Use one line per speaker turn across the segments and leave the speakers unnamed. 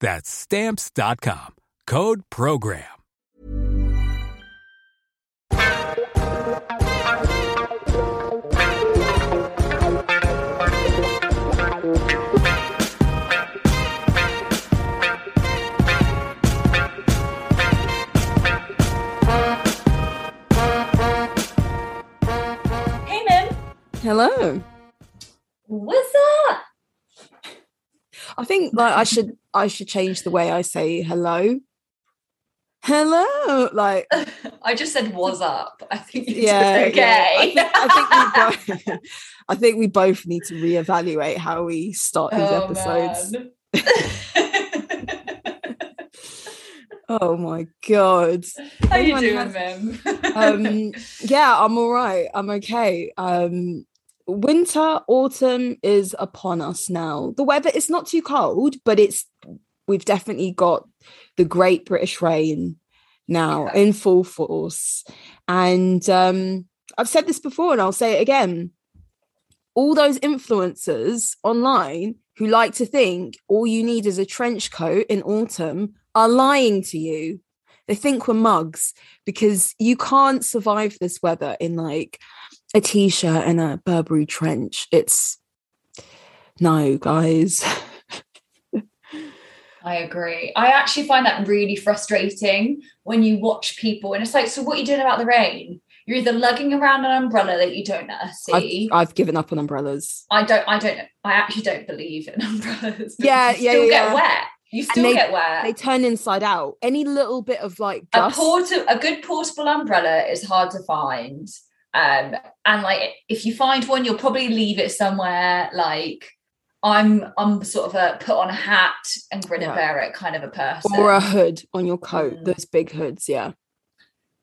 That's stamps.com. Code program.
Hey, Mim.
Hello.
What's up?
I think like I should I should change the way I say hello. Hello, like
I just said was up. I think
yeah,
did
yeah.
okay.
I, think, I think we both I think we both need to reevaluate how we start these
Oh,
episodes. Oh my god.
How you doing,
has-
Mim?
Um yeah, I'm all right. I'm okay. Um winter, autumn is upon us now. The weather is not too cold, but it's we've definitely got the great British rain now
Yeah.
in full force. And um I've said this before and I'll say it again. All those influencers online who like to think all you need is a trench coat in autumn are lying to you. They think we're mugs because you can't survive this weather in like a t-shirt and a Burberry trench. It's no, guys.
I agree. I actually find that really frustrating when you watch people and it's like, so what are you doing about the rain? You're either lugging around an umbrella that you don't uh,
I've,
see.
I've given up on umbrellas.
I don't. I don't. I actually don't believe in umbrellas.
Yeah,
you
yeah,
Still
yeah,
get
yeah.
wet. You still
they-
get wet.
They turn inside out. Any little bit of like
a
dust.
porta- a good portable umbrella is hard to find um and like if you find one you'll probably leave it somewhere like i'm i'm sort of a put on a hat and grin and bear it kind of a person
or a hood on your coat.
Mm.
Those big hoods, yeah.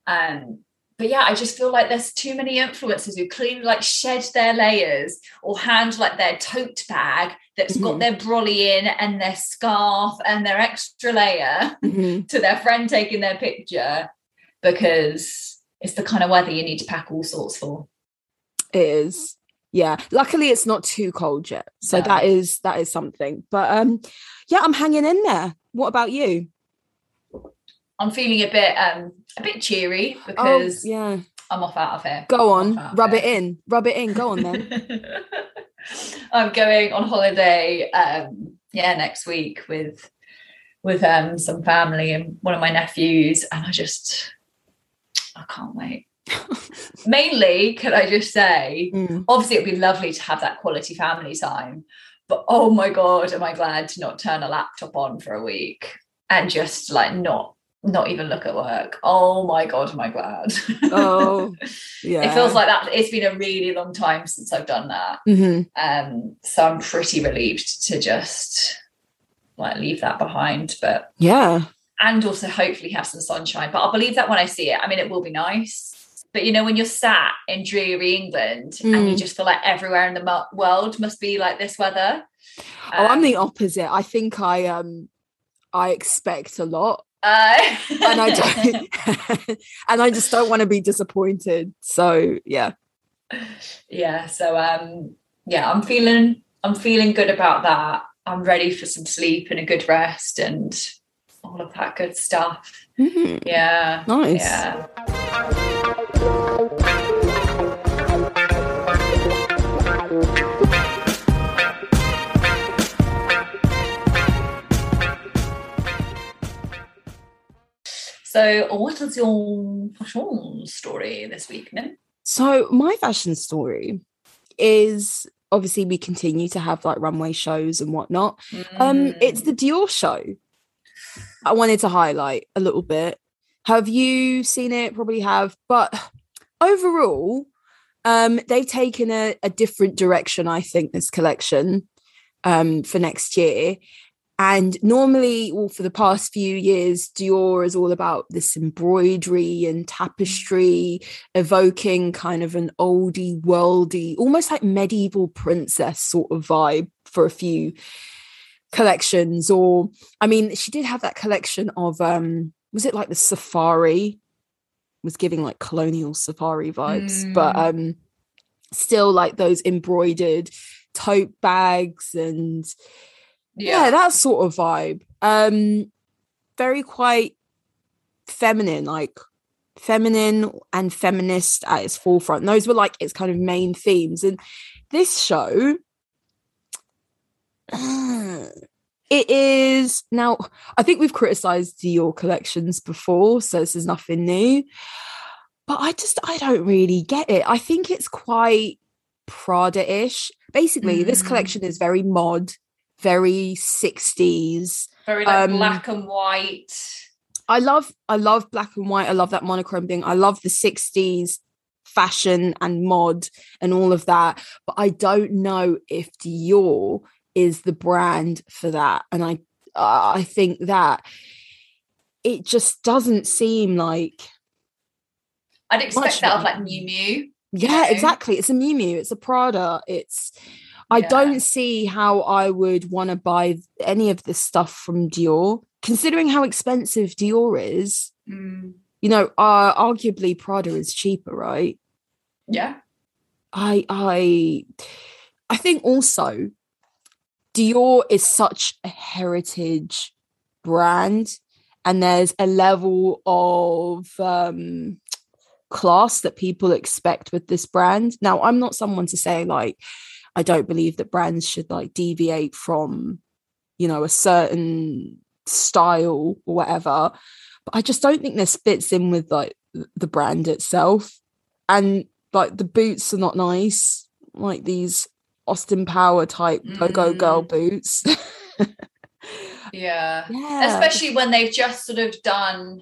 um but yeah i just feel like there's too many influencers who clearly like shed their layers or hand like their tote bag that's got
Mhm.
their brolly in and their scarf and their extra layer
Mhm.
to their friend taking their picture because it's the kind of weather you need to pack all sorts for.
It is. Yeah. Luckily it's not too cold yet. So
No.
that is that is something. But um yeah, I'm hanging in there. What about you?
I'm feeling a bit um a bit cheery
Oh
because
yeah.
I'm off out of here.
Go on.
off out of
Rub it in. Rub it in. Go on then.
I'm going on holiday um yeah next week with with um some family and one of my nephews and I just I can't wait. Mainly, could I just say,
Mm.
obviously it'd be lovely to have that quality family time but oh my god am i glad to not turn a laptop on for a week and just like not not even look at work oh my god am i glad
Oh, Yeah.
it feels like that it's been a really long time since i've done that
Mhm.
um so i'm pretty relieved to just like leave that behind but
Yeah.
And also hopefully have some sunshine but i'll believe that when i see it i mean it will be nice but you know when you're sat in dreary england and you
Mm.
just feel like everywhere in the world must be like this weather
Oh, I'm the
Um,
opposite. I think I um I expect a lot
uh,
and I don't and I just don't want to be disappointed. So yeah.
yeah so um yeah i'm feeling i'm feeling good about that i'm ready for some sleep and a good rest and all of that good stuff
Mhm.
yeah
Nice.
yeah So, what is your fashion story this week, Min?
So, my fashion story is obviously we continue to have like runway shows and whatnot. Um, it's
Mm.
the Dior show. I wanted to highlight a little bit. Have you seen it? Probably have, but overall, um, they've taken a, a different direction. I think this collection um, for next year. And normally, well, for the past few years, Dior is all about this embroidery and tapestry, evoking kind of an oldie, worldy, almost like medieval princess sort of vibe for a few collections. Or, I mean, she did have that collection of, um, was it like the safari? Was giving like colonial safari vibes, but
Mm.
um, still like those embroidered tote bags and yeah. that sort of vibe um very quite feminine like feminine and feminist at its forefront those were like its kind of main themes and this show it is now i think we've criticized Dior collections before so this is nothing new but i just i don't really get it i think it's quite prada-ish basically this
Mm.
collection is very mod very 60s
very like
um,
black and white.
I love I love black and white. I love that monochrome thing. I love the 60s fashion and mod and all of that. But I don't know if Dior is the brand for that. And I uh, I think that it just doesn't seem like
I'd expect that of like Miu Miu.
yeah,
know?
exactly. It's a Miu Miu. It's a Prada. It's I
Yeah.
don't see how I would want to buy any of this stuff from Dior, considering how expensive Dior is.
Mm,
you know, uh, arguably Prada is cheaper, right?
yeah.
I I I think also Dior is such a heritage brand and there's a level of um class that people expect with this brand. Now, I'm not someone to say like I don't believe that brands should like deviate from you know a certain style or whatever, but I just don't think this fits in with like the brand itself. And like the boots are not nice, like these Austin Power type go go girl
Mm.
boots.
Yeah.
yeah,
Especially when they've just sort of done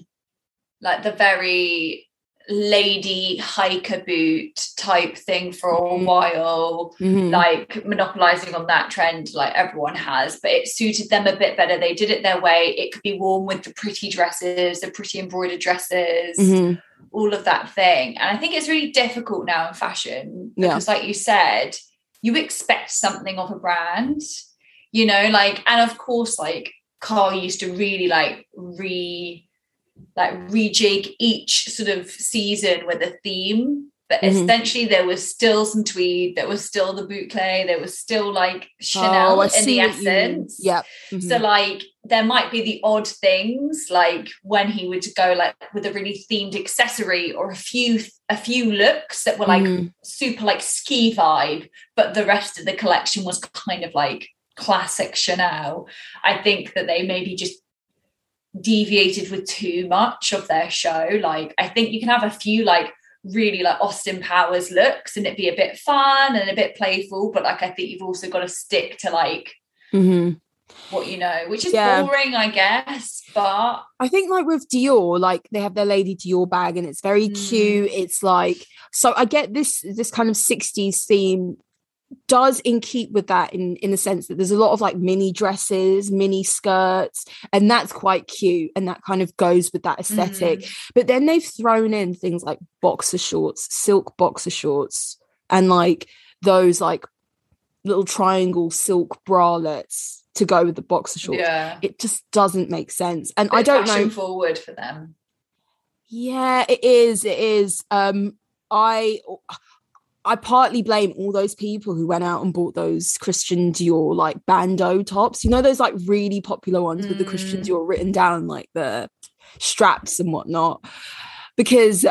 like the very lady hiker boot type thing for a
Mhm.
while,
Mhm.
like monopolizing on that trend like everyone has, but it suited them a bit better. They did it their way. It could be worn with the pretty dresses, the pretty embroidered dresses.
Mhm.
all of that thing. And I think it's really difficult now in fashion
Yeah.
because, like you said, you expect something of a brand, you know, like, and of course, like Karl used to really like re like rejig each sort of season with a theme. But
Mhm.
essentially, there was still some tweed, there was still the boucle, there was still like Chanel
Oh,
in the
what you mean.
essence.
Yep.
So
Mhm.
like there might be the odd things like when he would go like with a really themed accessory or a few a few looks that were like
Mhm.
super like ski vibe, but the rest of the collection was kind of like classic Chanel. I think that they maybe just deviated with too much of their show. Like I think you can have a few like really like Austin Powers looks and it be a bit fun and a bit playful, but like I think you've also got to stick to like
Mhm.
what you know, which is
Yeah.
boring, I guess. But
I think like with Dior, like they have their Lady Dior bag and it's very
Mm.
cute. It's like so I get this this kind of 60s theme does in keep with that in in the sense that there's a lot of like mini dresses, mini skirts, and that's quite cute and that kind of goes with that aesthetic.
Mm.
But then they've thrown in things like boxer shorts, silk boxer shorts, and like those like little triangle silk bralettes to go with the boxer shorts.
yeah,
It just doesn't make sense. And I don't know.
forward for them.
Yeah, it is. It is. Um, I I partly blame all those people who went out and bought those Christian Dior like bandeau tops. You know those like really popular ones with the Christian
Mm.
Dior written down like the straps and whatnot, because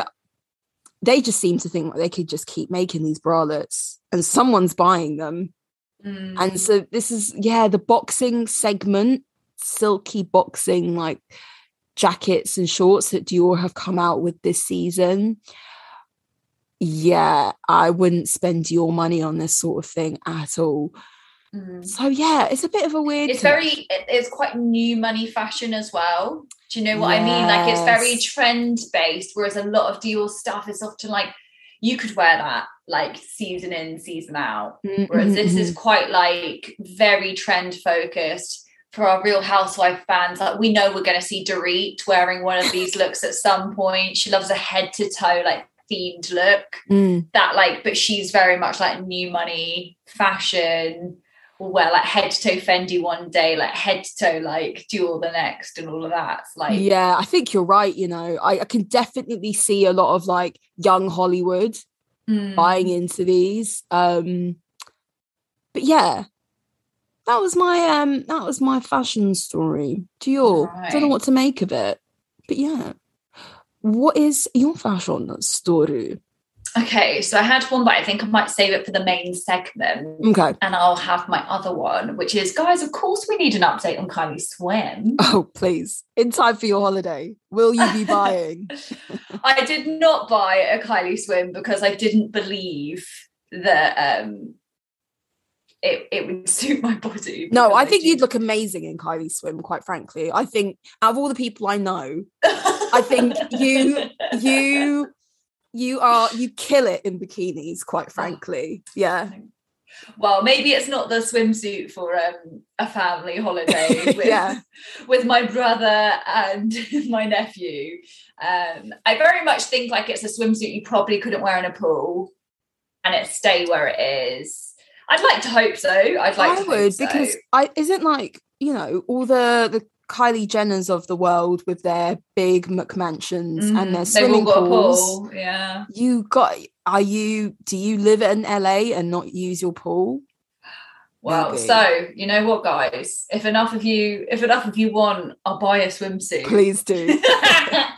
they just seem to think like they could just keep making these bralettes and someone's buying them.
Mm.
And so this is yeah, the boxing segment, silky boxing like jackets and shorts that Dior have come out with this season, yeah, I wouldn't spend your money on this sort of thing at all.
Mm.
So yeah, it's a bit of a weird.
It's very, it's quite new money fashion as well. Do you know what I mean? Like it's very trend based, whereas a lot of Dior stuff is often like you could wear that like season in, season out.
Mm,
Whereas this is quite like very trend focused for our Real Housewife fans. Like we know we're going to see Dorit wearing one of these looks at some point. She loves a head to toe like themed look.
Mm,
That like, but she's very much like new money fashion. Wear like head to toe Fendi one day, like head to toe like dual the next, and all of that. It's like
yeah, I think you're right. You know, I, I can definitely see a lot of like young Hollywood
mm,
buying into these. Um, but yeah, that was my um that was my fashion story. Dior. Don't know what to make of it. But yeah. What is your fashion story?
Okay, so I had one, but I think I might save it for the main segment.
Okay.
and I'll have my other one, which is guys, of course, we need an update on Kylie Swim.
Oh, please. In time for your holiday. Will you be buying?
I did not buy a Kylie Swim because I didn't believe that um it, it would suit my body.
No, I think
do-
you'd look amazing in Kylie Swim, quite frankly. I think out of all the people I know, I think you you you are you kill it in bikinis, quite frankly. Yeah.
well, maybe it's not the swimsuit for um, a family holiday with,
Yeah.
with my brother and my nephew. Um, I very much think like it's a swimsuit you probably couldn't wear in a pool and it stay where it is. I'd like to hope so. I'd like
I
to
would
so.
because I isn't like, you know, all the the Kylie Jenners of the world with their big McMansions and mm,
their. They've all
swimming pools.
pool. Yeah.
You got are you do you live in LA and not use your pool?
Well,
Maybe.
so you know what, guys? If enough of you, if enough of you want, I'll buy a swimsuit.
Please do.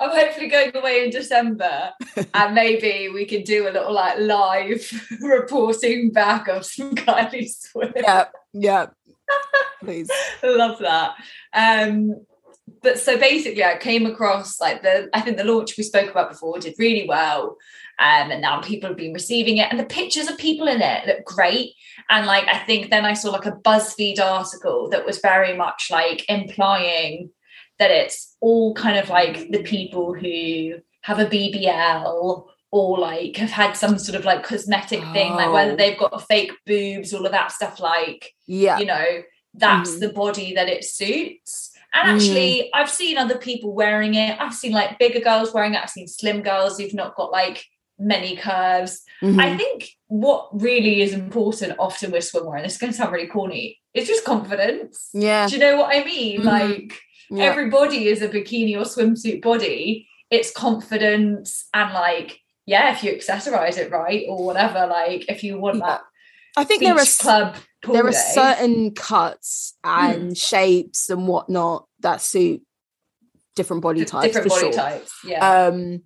I'm hopefully going away in December, and maybe we can do a little like live reporting back of some Kylie Swim.
yeah, yeah. Please.
Love that. Um, but so basically, I came across like the I think the launch we spoke about before did really well, um, and now people have been receiving it, and the pictures of people in it look great. And like I think then I saw like a BuzzFeed article that was very much like implying that it's all kind of like the people who have a BBL or like have had some sort of like cosmetic thing, like whether
Oh.
they've got fake boobs, all of that stuff, like
Yeah.
you know that's
Mhm.
the body that it suits and
Mm.
actually i've seen other people wearing it i've seen like bigger girls wearing it i've seen slim girls who've not got like many curves
Mhm.
i think what really is important often with swimwear and this is going to sound really corny it's just confidence
yeah.
do you know what i mean
Mhm.
like
yeah.
everybody is a bikini or swimsuit body it's confidence and like yeah if you accessorize it right or whatever like if you want that
I think there are
club
there are certain cuts and shapes and whatnot that suit different body types
different body
sure.
types yeah
Um,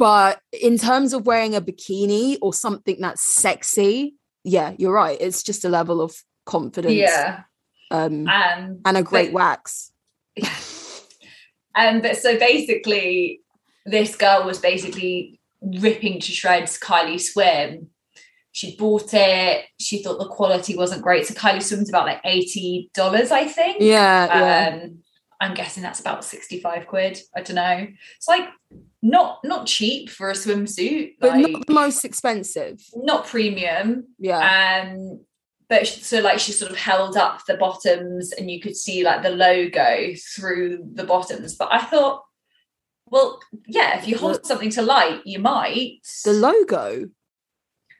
but in terms of wearing a bikini or something that's sexy, yeah, you're right. It's just a level of confidence.
yeah
Um,
and
and a great
but-
wax.
And but so basically this girl was basically ripping to shreds kylie swim. She bought it. She thought the quality wasn't great. So kylie swim's about like 80 dollars i think.
Yeah, yeah.
um i'm guessing that's about 65 quid. I don't know. It's like not not cheap for a swimsuit
but
like
not the most expensive.
not premium.
Yeah.
um but so like she sort of held up the bottoms and you could see like the logo through the bottoms but i thought well yeah if you hold something to light you might
the logo.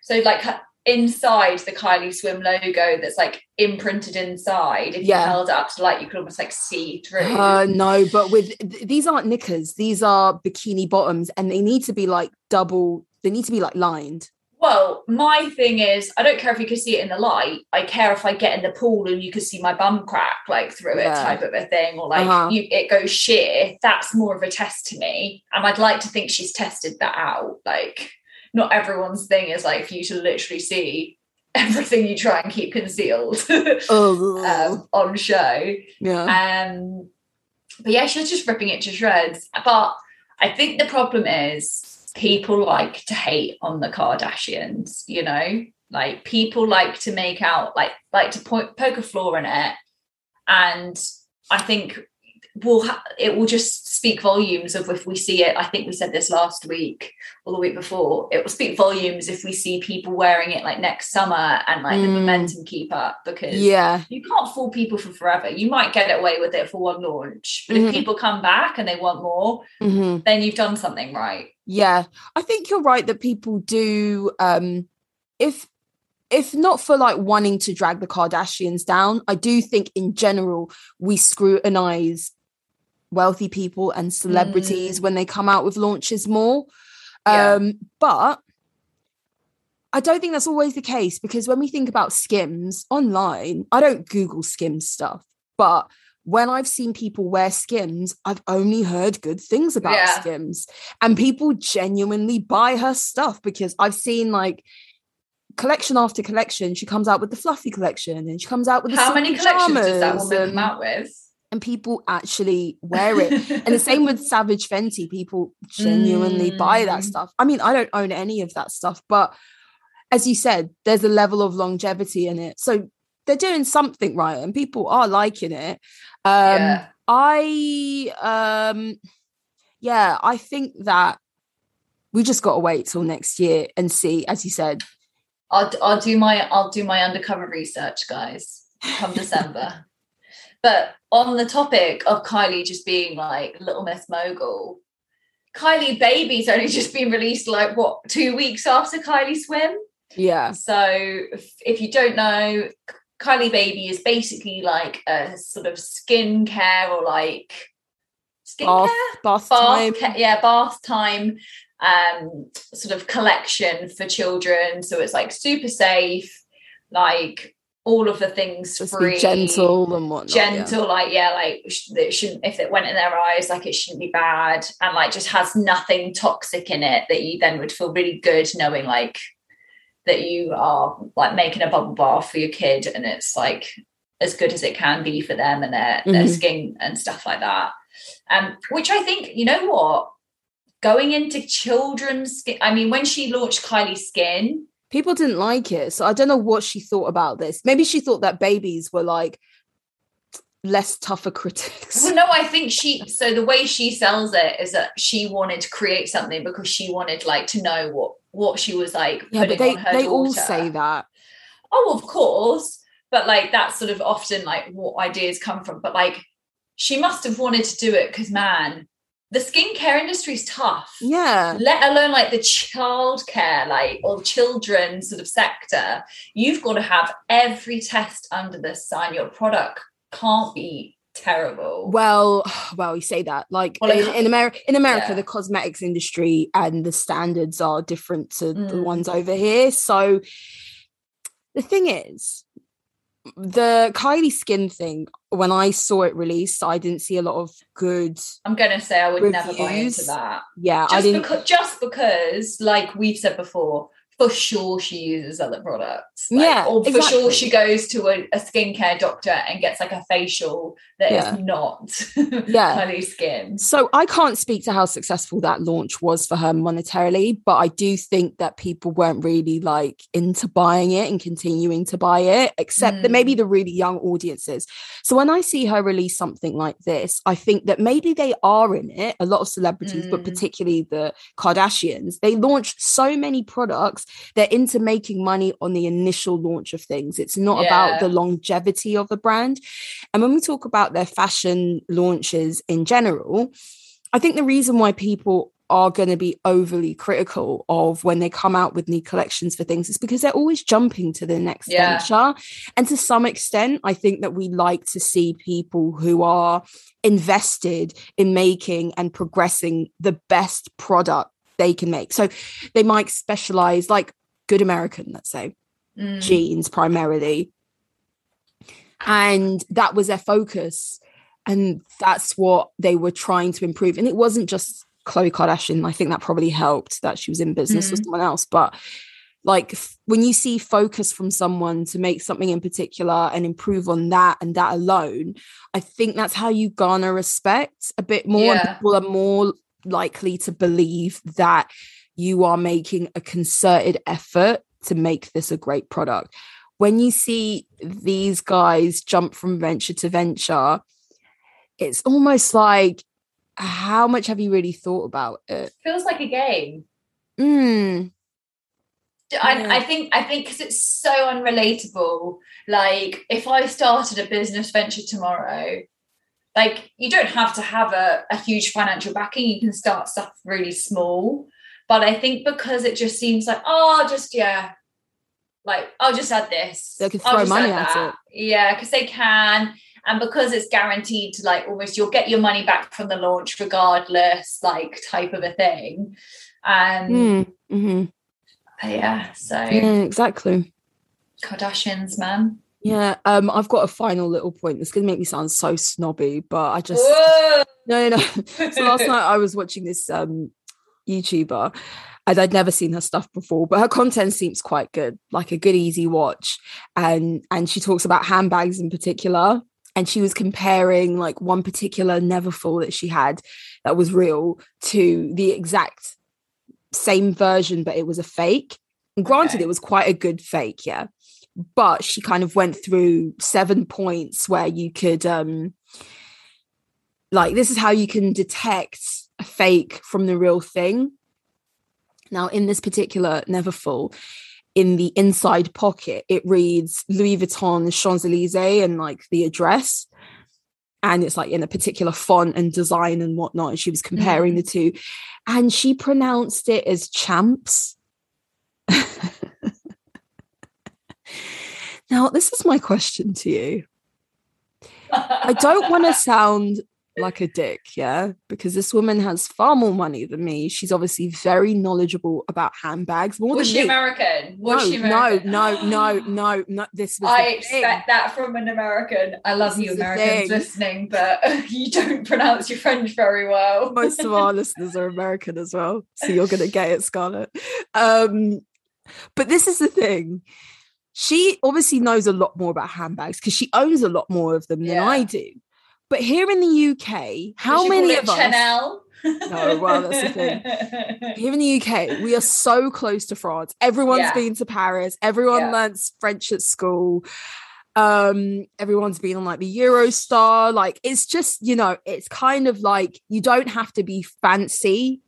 so like inside the kylie swim logo that's like imprinted inside if
Yeah.
you held it up to light you could almost like see through
Uh, no, but with th- these aren't knickers. These are bikini bottoms, and they need to be like double. They need to be like lined.
Well, my thing is, I don't care if you can see it in the light. I care if I get in the pool and you can see my bum crack like through it,
Yeah.
type of a thing, or like
Uh-huh.
you, it goes sheer. That's more of a test to me, and I'd like to think she's tested that out. Like, not everyone's thing is like for you to literally see everything you try and keep concealed
Oh,
um, on show.
yeah.
Um, but yeah, she was just ripping it to shreds. But I think the problem is people like to hate on the Kardashians, you know, like people like to make out like like to point poke a flaw in it. And I think will ha- it will just speak volumes of if we see it. I think we said this last week or the week before. It will speak volumes if we see people wearing it like next summer and like mm. the momentum keep up because
yeah,
you can't fool people for forever. You might get away with it for one launch, but mm-hmm. if people come back and they want more, mm-hmm. then you've done something right.
Yeah, I think you're right that people do. um if if not for like wanting to drag the Kardashians down, I do think in general we scrutinize wealthy people and celebrities mm. when they come out with launches more. Yeah. Um, but I don't think that's always the case because when we think about skims online, I don't Google skims stuff, but when I've seen people wear skims, I've only heard good things about yeah. skims. And people genuinely buy her stuff because I've seen like collection after collection. She comes out with the fluffy collection and she comes out with the
how many collections does that woman and, come out with?
and people actually wear it. and the same with Savage Fenty, people genuinely mm. buy that mm. stuff. I mean, I don't own any of that stuff, but as you said, there's a level of longevity in it. So they're doing something right and people are liking it. Um yeah. I um yeah, I think that we just got to wait till next year and see as you said.
I'll I'll do my I'll do my undercover research guys come December. But on the topic of Kylie just being like Little Miss Mogul, Kylie Baby's only just been released like what two weeks after Kylie Swim.
Yeah.
So if, if you don't know, Kylie Baby is basically like a sort of skincare or like skincare
bath, bath, time.
Ca- yeah, bath time um sort of collection for children. So it's like super safe, like all of the things
Just
free,
gentle and whatnot.
Gentle, yeah. like yeah, like it shouldn't if it went in their eyes, like it shouldn't be bad, and like just has nothing toxic in it that you then would feel really good knowing like that you are like making a bubble bath for your kid and it's like as good as it can be for them and their mm-hmm. their skin and stuff like that. Um, which I think you know what going into children's skin. I mean, when she launched Kylie Skin
people didn't like it. So I don't know what she thought about this. Maybe she thought that babies were like less tougher critics.
Well, no, I think she so the way she sells it is that she wanted to create something because she wanted like to know what what she was like.
Yeah, but they they daughter. all say that.
Oh, of course. But like that's sort of often like what ideas come from. But like she must have wanted to do it because man, the skincare industry is tough.
Yeah.
Let alone like the childcare, like or children sort of sector. You've got to have every test under the sun. Your product can't be terrible.
Well, well, you say that. Like well, in, in, America, in America, yeah. the cosmetics industry and the standards are different to mm. the ones over here. So the thing is, the Kylie skin thing, when I saw it released, I didn't see a lot of good.
I'm gonna say I would reviews. never buy into that.
Yeah,
just I didn't. Because, just because, like we've said before, for sure she uses other products.
Like, yeah.
Or for exactly. sure she goes to a, a, skincare doctor and gets like a facial that yeah. is not yeah. Skin.
So I can't speak to how successful that launch was for her monetarily, but I do think that people weren't really like into buying it and continuing to buy it, except mm. that maybe mm. the really young audiences. So when I see her release something like this, I think that maybe they are in it, a lot of celebrities, mm. but particularly the Kardashians, they launched so many products they're into making money on the initial launch of things. It's not yeah. about the longevity of the brand. And when we talk about their fashion launches in general, I think the reason why people are going to be overly critical of when they come out with new collections for things is because they're always jumping to the next yeah. venture. And to some extent, I think that we like to see people who are invested in making and progressing the best product they can make. So they might specialize, like good American, let's say, mm. jeans primarily. And that was their focus. And that's what they were trying to improve. And it wasn't just Khloe Kardashian. I think that probably helped that she was in business mm. with someone else. But like f- when you see focus from someone to make something in particular and improve on that and that alone i think that's how you garner respect a bit more
Yeah.
people are more likely to believe that you are making a concerted effort to make this a great product when you see these guys jump from venture to venture it's almost like how much have you really thought about it
Feels like a game.
Mm,
I,
Yeah.
I think I think because it's so unrelatable. Like if I started a business venture tomorrow, like you don't have to have a, a huge financial backing. You can start stuff really small. But I think because it just seems like, oh, just yeah, like I'll just add this.
They can throw money at
that. Yeah, because they can. And because it's guaranteed to like almost you'll get your money back from the launch regardless, like type of a thing. And
mm, mhm.
yeah, so
yeah exactly
Kardashians, man.
Yeah, um, I've got a final little point. It's gonna make me sound so snobby, but I just
Whoa!
no, no. no. so last night I was watching this um YouTuber, and I'd never seen her stuff before, but her content seems quite good, like a good easy watch. And and she talks about handbags in particular, and she was comparing like one particular Neverfull that she had that was real to the exact same version, but it was a fake. And granted,
Okay.
it was quite a good fake, yeah. But she kind of went through seven points where you could um like this is how you can detect a fake from the real thing. Now, in this particular Neverfull, in the inside pocket, it reads Louis Vuitton Champs Elysees and like the address. And it's like in a particular font and design and whatnot. And she was comparing the two. And she pronounced it as champs. now, this is my question to you. I don't want to sound like a dick, yeah, because this woman has far more money than me. She's obviously very knowledgeable about handbags, more
Was
than
she
me.
American? Was
no,
she
no,
American?
no, no, no, no. This was
I expect that from an American. I love
This
you, Americans listening, but you don't pronounce your French very well.
Most of our listeners are American as well, so you're gonna get it, Scarlett. Um, but this is the thing. She obviously knows a lot more about handbags because she owns a lot more of them than I do. But here in the UK, how many of us?
Chanel?
No, well, that's the thing. Here in the UK, we are so close to France. Everyone's
Yeah.
been to Paris. Everyone
Yeah.
learns French at school. Um, everyone's been on like the Eurostar. Like it's just, you know, it's kind of like you don't have to be fancy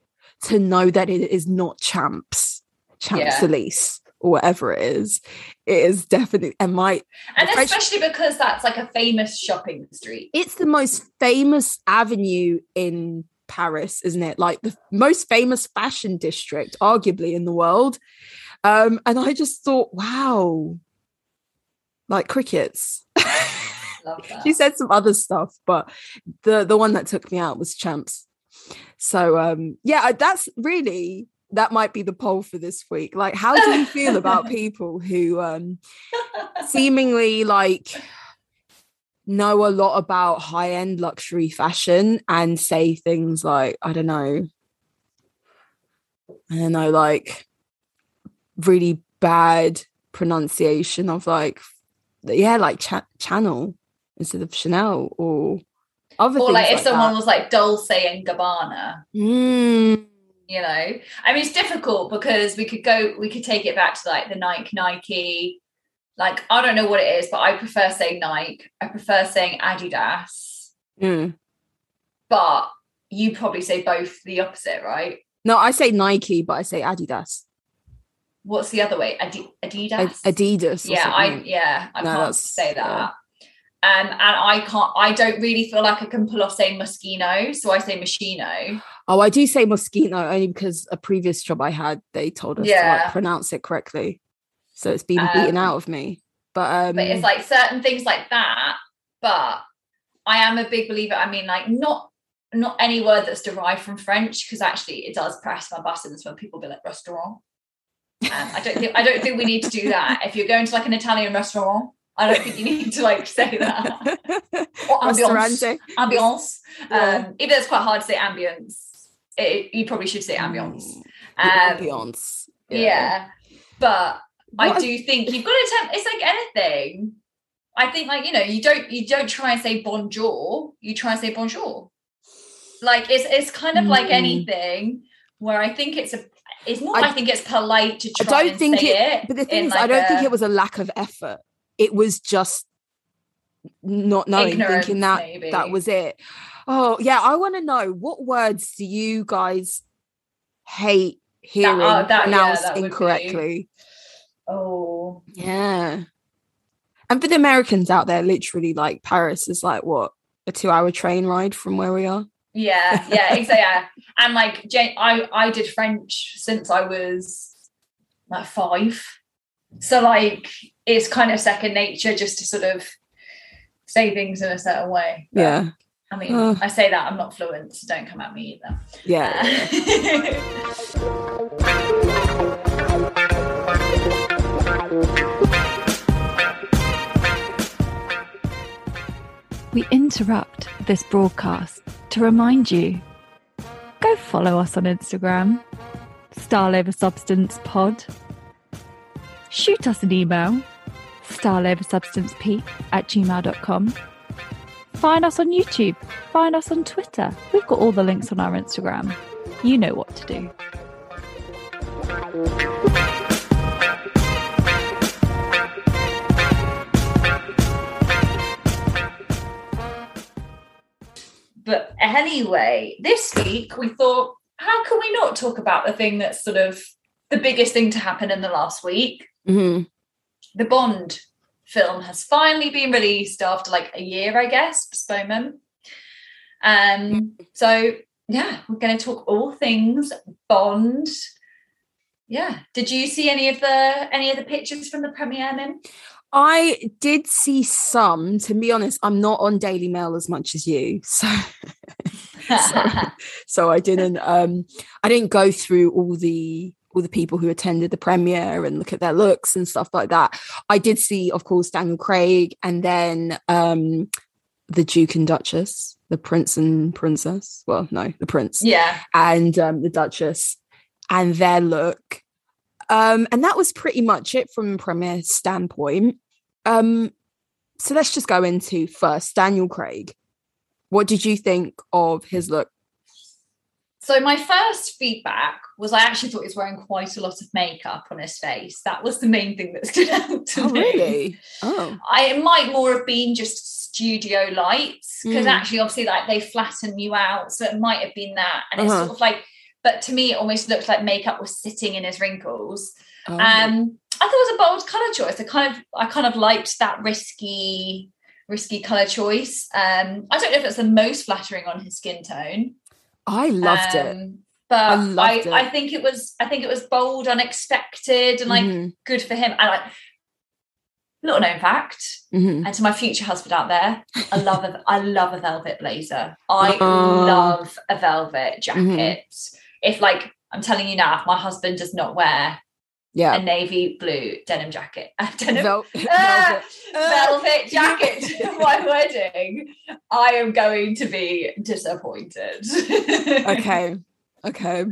to know that it is not champs, champs
Yeah.
Elise, or whatever it is. It is definitely and my
and especially because that's like a famous shopping street.
it's the most famous avenue in Paris, isn't it? Like the most famous fashion district, arguably in the world. Um, and I just thought, wow, like crickets. She said some other stuff, but the the one that took me out was champs. So um, yeah, that's really that might be the poll for this week. Like, how do you feel about people who um, seemingly like know a lot about high end luxury fashion and say things like, I don't know, I don't know, like really bad pronunciation of like, yeah, like cha- channel instead of Chanel or other
or like if
like
someone
that.
was like Dolce and Gabbana,
Mm,
you know. I mean, it's difficult because we could go, we could take it back to like the Nike, Nike. Like I don't know what it is, but I prefer saying Nike. I prefer saying Adidas.
mm.
But you probably say both the opposite, right?
No, I say Nike, but I say Adidas.
What's the other way? Adi- Adidas.
Adidas.
yeah, I yeah, I
No,
can't say that.
yeah.
Um, and I can't. I don't really feel like I can pull off saying Moschino, so I say Moschino.
Oh, I do say Moschino only because a previous job I had, they told us to
Yeah.
like pronounce it correctly. So it's been beaten
Um,
out of me. But um
but it's like certain things like that. But I am a big believer. I mean, like not not any word that's derived from French because actually it does press my buttons when people be like restaurant. Um, I don't think I don't think we need to do that. If you're going to like an Italian restaurant, I don't think you need to like say that. Or. Ambiance.
Yeah.
Um, even though it's quite hard to say ambience, it, you probably should say ambiance.
Mm,
Um,
ambiance.
yeah. but I
What a-
do think you've got to attempt. It's like anything. I think, like you know, you don't you don't try and say bonjour. You try and say bonjour. Like it's it's kind of like
Mm.
anything where I think it's a. It's more.
I-
I, think it's polite to try.
I don't
and
think
say
it,
it.
but the thing
in
is, I don't think it was a lack of effort. It was just not knowing, thinking that
maybe.
that was it. Oh yeah, I want to know what words do you guys hate uh, hearing
oh, that- yeah,
pronounced
that would be-
incorrectly?
Oh,
Yeah. And for the Americans out there, literally, like Paris is like what a two-hour train ride from where we are.
yeah, yeah, exactly. Yeah. And like, Jane, I I did French since I was like five, so like it's kind of second nature just to sort of say things in a certain way. But,
Yeah,
I mean,
Oh.
I say that I'm not fluent, so don't come at me either.
yeah.
Uh,
We interrupt this broadcast to remind you go follow us on Instagram, Style Over Substance Pod. Shoot us an email, styleoversubstancepeak at gmail.com. Find us on YouTube, find us on Twitter. We've got all the links on our Instagram. You know what to do.
but anyway, this week we thought, how can we not talk about the thing that's sort of the biggest thing to happen in the last week?
Mhm.
The Bond film has finally been released after like a year, I guess, postponement. Um, so yeah, we're going to talk all things Bond. Yeah. Did you see any of the any of the pictures from the premiere, Min?
I did see some. To be honest, I'm not on Daily Mail as much as you, so so I didn't. Um, I didn't go through all the all the people who attended the premiere and look at their looks and stuff like that. I did see, of course, Daniel Craig, and then um, the Duke and Duchess, the Prince and Princess. Well, no, the Prince
yeah.
and um, the Duchess and their look. Um, and that was pretty much it from a premiere standpoint. Um, so let's just go into first Daniel Craig. What did you think of his look?
So my first feedback was I actually thought he was wearing quite a lot of makeup on his face. That was the main thing that stood out to
Oh,
me.
really? Oh,
I it might more have been just studio lights because
Mm.
actually, obviously, like they flatten you out, so it might have been that. And it's
Uh-huh.
sort of like, but to me, it almost looked like makeup was sitting in his wrinkles.
oh.
Um, I thought it was a bold color choice. I kind of, I kind of liked that risky, risky color choice. Um, I don't know if it's the most flattering on his skin tone.
I loved it.
Um, But
I
I,
loved
I,
it.
think it was I think it was bold, unexpected, and like
Mhm,
good for him. And like little known fact,
mhm.
and to my future husband out there, I love a I love a velvet blazer. I
Oh.
love a velvet jacket.
Mhm.
If like I'm telling you now, if my husband does not wear
Yeah.
a navy blue denim jacket, denim
Vel-
Ah,
velvet.
velvet jacket for my wedding, I am going to be disappointed.
okay okay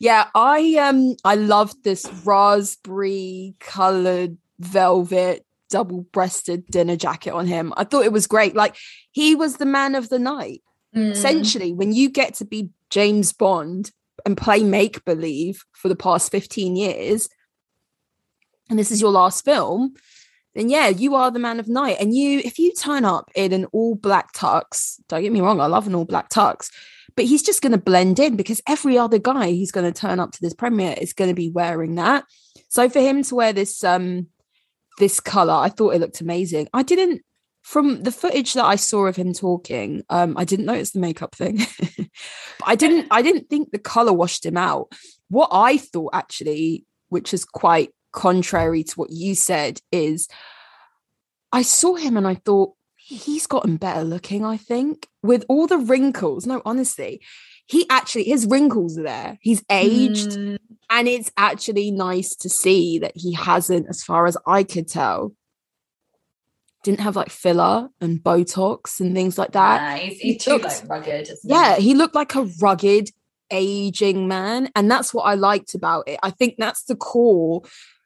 yeah i um i loved this raspberry colored velvet double-breasted dinner jacket on him i thought it was great like he was the man of the night
Mm.
essentially when you get to be james bond and play make believe for the past 15 years and this is your last film then yeah you are the man of night and you if you turn up in an all black tux don't get me wrong i love an all black tux but he's just going to blend in because every other guy who's going to turn up to this premiere is going to be wearing that so for him to wear this um this color i thought it looked amazing i didn't from the footage that I saw of him talking, um, I didn't notice the makeup thing. but I didn't I didn't think the color washed him out. What I thought actually, which is quite contrary to what you said, is I saw him and I thought he's gotten better looking, I think. With all the wrinkles. No, honestly, he actually his wrinkles are there. He's aged
Mm.
and it's actually nice to see that he hasn't, as far as I could tell, didn't have like filler and Botox and things like that.
Nah, he's,
He
he's too
looked-
like rugged.
Yeah,
he?
he looked like a rugged, aging man. And that's what I liked about it. I think that's the core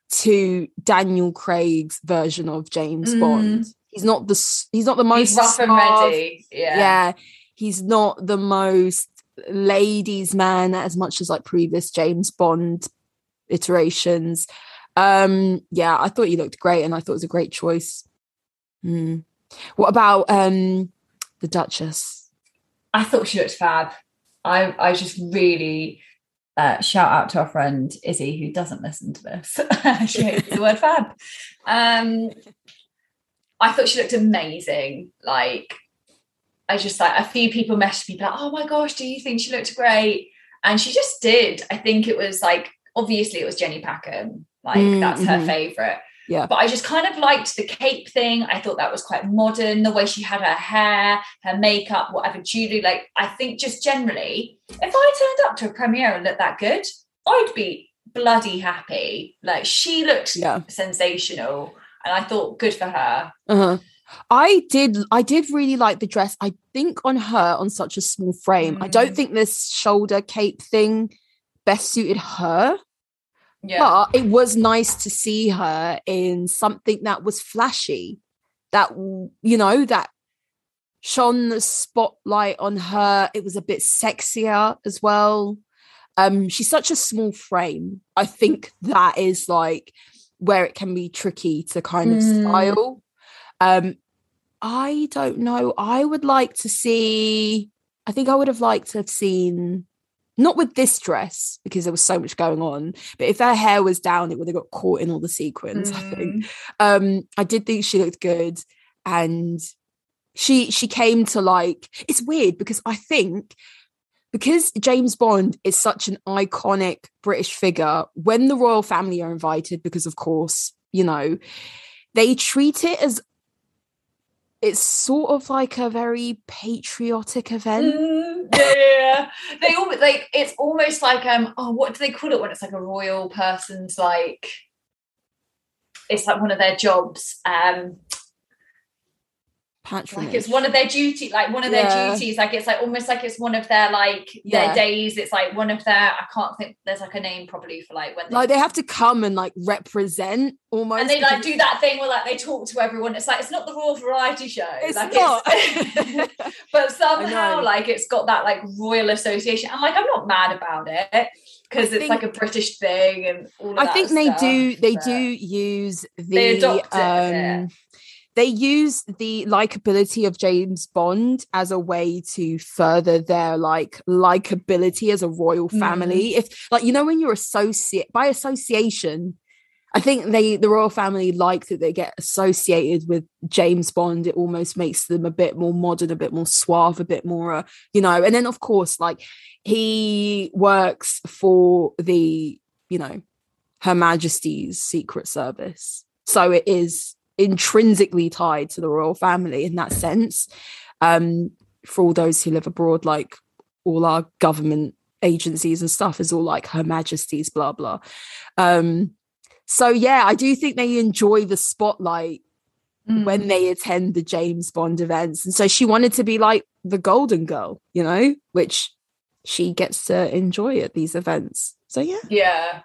to Daniel Craig's version of James
Mm.
Bond. He's not the he's not the most
He's rough and ready. Yeah.
yeah. he's not the most ladies man as much as like previous James Bond iterations. Um yeah, I thought he looked great and I thought it was a great choice. Hmm. What about um the Duchess?
I thought she looked fab. I I just really uh, shout out to our friend Izzy who doesn't listen to this. she hates the word fab. Um, I thought she looked amazing. Like I just like a few people messaged me like, "Oh my gosh, do you think she looked great?" And she just did. I think it was like obviously it was Jenny Packham. Like
Mm,
that's her
mhm.
favorite.
Yeah.
But I just kind of liked the cape thing. I thought that was quite modern, the way she had her hair, her makeup, whatever jewelry. Like, I think just generally, if I turned up to a premiere and looked that good, I'd be bloody happy. Like, she looked
Yeah.
sensational. And I thought, good for her.
Uh-huh. I did I did really like the dress. I think on her on such a small frame. I don't
Mm.
think this shoulder cape thing best suited her.
Yeah.
But it was nice to see her in something that was flashy, that you know, that shone the spotlight on her. It was a bit sexier as well. Um, she's such a small frame. I think that is like where it can be tricky to kind of
Mm.
style. Um, I don't know. I would like to see. I think I would have liked to have seen not with this dress because there was so much going on but if her hair was down it would have got caught in all the sequins i think
Mm.
um i did think she looked good and she she came to like it's weird because i think because james bond is such an iconic british figure when the royal family are invited because of course you know they treat it as it's sort of like a very patriotic event
Mm, yeah, yeah, yeah. They all like it's almost like um oh what do they call it when it's like a royal person's like it's like one of their jobs um
patronage.
Like it's one of their duty like one of their duties like it's like almost like it's one of their like their
Yeah.
days. It's like one of their I can't think there's like a name probably for like when they,
like they have to come and like represent almost
and they like do that thing where like they talk to everyone. It's like it's not the royal variety show.
It's
like
not.
It's but somehow like it's got that like royal association. And like i'm not mad about it because it's like a british thing and all of
I think they
stuff,
do they do use the
They adopt it.
um they use the likability of James Bond as a way to further their like likability as a royal
Mm.
family. If like you know when you're associate by association, I think they the royal family like that they get associated with James Bond. It almost makes them a bit more modern, a bit more suave, a bit more, uh, you know. And then of course, like he works for the, you know, Her Majesty's Secret Service, so it is intrinsically tied to the royal family in that sense. Um, for all those who live abroad, like all our government agencies and stuff is all like Her Majesty's, blah blah. Um, so yeah, I do think they enjoy the spotlight
Mm.
when they attend the James Bond events. And so she wanted to be like the golden girl, you know, which she gets to enjoy at these events. So yeah.
yeah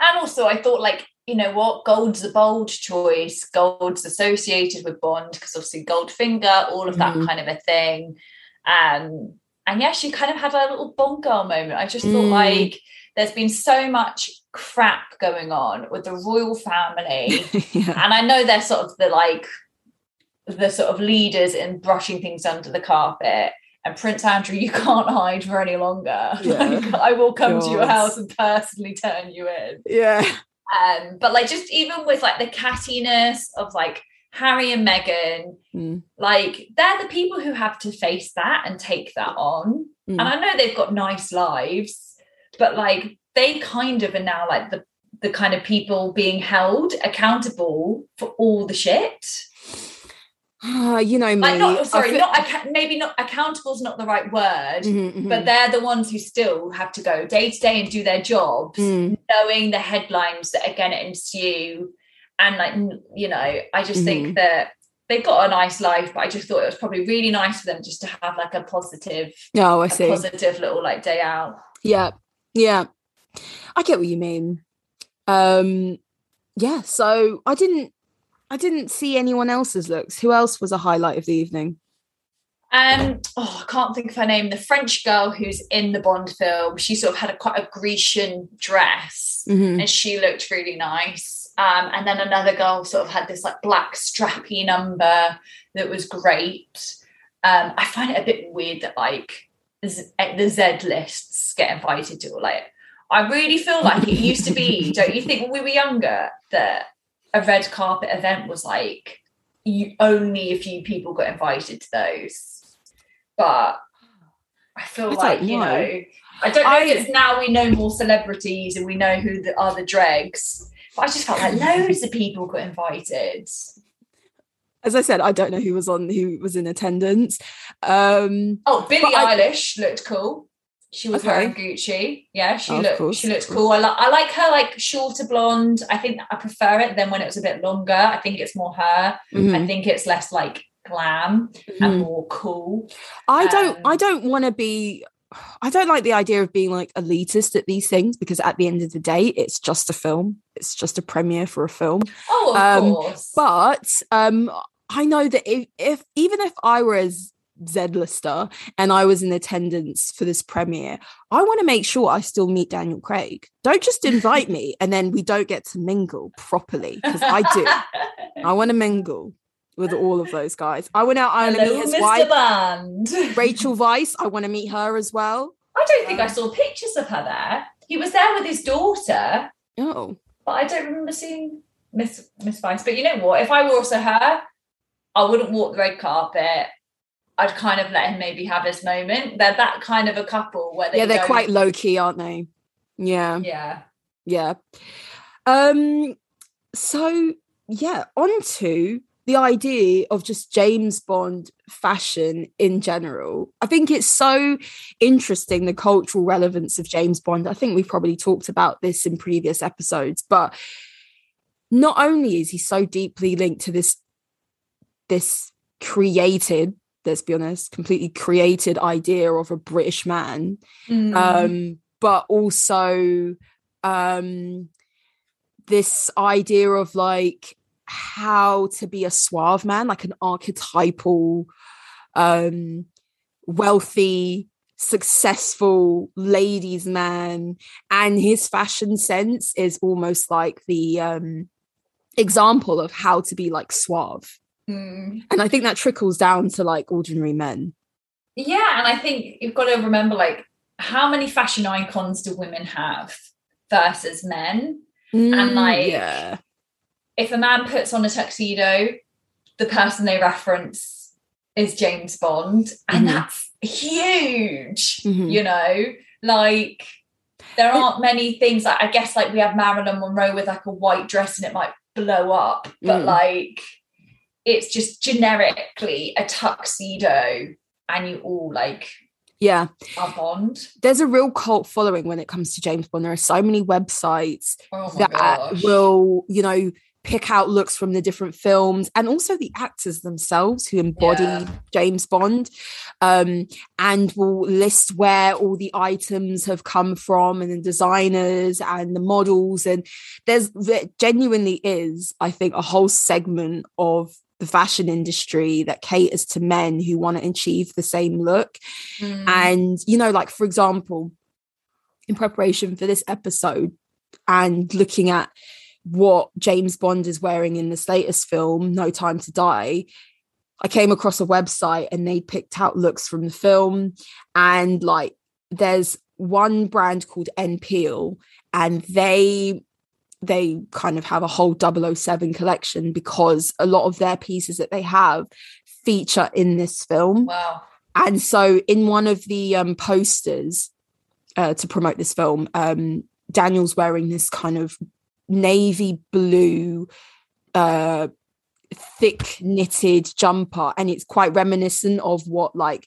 and also i thought like you know what gold's a bold choice gold's associated with bond because obviously goldfinger all of that
Mhm.
kind of a thing um and yeah she kind of had a little bond girl moment i just thought
Mm.
like there's been so much crap going on with the royal family
yeah.
and I know they're sort of the like the sort of leaders in brushing things under the carpet. And Prince Andrew, you can't hide for any longer.
Yeah.
Like, I will come to your house and personally turn you in.
Yeah.
Um, but like just even with like the cattiness of like Harry and Meghan,
Mm.
like they're the people who have to face that and take that on.
Mm.
And I know they've got nice lives, but like they kind of are now like the the kind of people being held accountable for all the shit.
Ah, you know me.
Like not sorry,
feel-
not maybe not accountable is not the right word,
Mhm, mhm.
but they're the ones who still have to go day to day and do their jobs,
Mm.
knowing the headlines that are going to ensue. And like you know, I just
Mhm.
think that they've got a nice life, but I just thought it was probably really nice for them just to have like a positive,
oh, I
a
see.
positive little like day out.
Yeah. Yeah. I get what you mean. Um yeah, so I didn't I didn't see anyone else's looks. Who else was a highlight of the evening?
Um, oh, I can't think of her name. The French girl who's in the Bond film. She sort of had a quite a Grecian dress,
Mhm.
and she looked really nice. Um, and then another girl sort of had this like black strappy number that was great. Um, I find it a bit weird that like the Z lists get invited to like. I really feel like it used to be. don't you think when we were younger that a red carpet event was like you only a few people got invited to those? But I feel
I
like you
know.
know. I don't know
I-
if it's now we know more celebrities and we know who the, are the dregs. But I just felt like loads of people got invited.
As I said, I don't know who was on who was in attendance. Um
Oh, Billie
But I-
Eilish looked cool. She was
Okay.
wearing Gucci. Yeah, she
Oh,
looked she looked cool. I, li- I like her like shorter blonde. I think I prefer it than when it was a bit longer. I think it's more her.
mhm,
I think it's less like glam
mhm.
and more cool.
I don't I
Um,
don't want to be I don't like the idea of being like elitist at these things because at the end of the day it's just a film. It's just a premiere for a film.
Oh, of
Um,
course.
But um I know that if, if even if I were as Z-lister and I was in attendance for this premiere, I want to make sure I still meet Daniel Craig. Don't just invite me and then we don't get to mingle properly because I do. I want to mingle with all of those guys. I went out. I want to meet his
Mr.
wife,
Band.
Rachel Weisz. I want to meet her as well.
I don't think I saw pictures of her there. He was there with his daughter,
Oh,
but I don't remember seeing Miss Miss Weisz. But you know what? If I were also her, I wouldn't walk the red carpet. I'd kind of let him maybe have his moment. They're that kind of a couple where they
yeah, they're quite low key, aren't they? Yeah,
yeah.
yeah. Um. So yeah, on to the idea of just James Bond fashion in general. I think it's so interesting the cultural relevance of James Bond. I think we've probably talked about this in previous episodes, but not only is he so deeply linked to this this created, let's be honest, completely created idea of a British man,
Mm.
um, but also um, this idea of like how to be a suave man, like an archetypal, um, wealthy, successful ladies man, and his fashion sense is almost like the um, example of how to be like suave.
Mm.
And I think that trickles down to like ordinary men.
Yeah, and I think you've got to remember like how many fashion icons do women have versus men?
Mm,
like,
yeah,
if a man puts on a tuxedo, the person they reference is James Bond, and
Mhm.
that's huge.
Mhm.
You know, like there aren't many things. Like I guess, like we have Marilyn Monroe with like a white dress and it might blow up, but
Mm.
like it's just generically a tuxedo, and you all like
yeah.
are Bond.
there's a real cult following when it comes to James Bond. There are so many websites
Oh
that
gosh.
will, you know, pick out looks from the different films and also the actors themselves who embody
Yeah.
James Bond um, and will list where all the items have come from and the designers and the models. And there's there genuinely is, I think, a whole segment of the fashion industry that caters to men who want to achieve the same look.
Mm.
And, you know, like for example, in preparation for this episode and looking at what James Bond is wearing in this latest film, No Time to Die, I came across a website and they picked out looks from the film. And like there's one brand called N.Peal, and they they kind of have a whole 007 collection because a lot of their pieces that they have feature in this film
wow.
and so in one of the um, posters uh, to promote this film um, daniel's wearing this kind of navy blue uh, thick knitted jumper and it's quite reminiscent of what like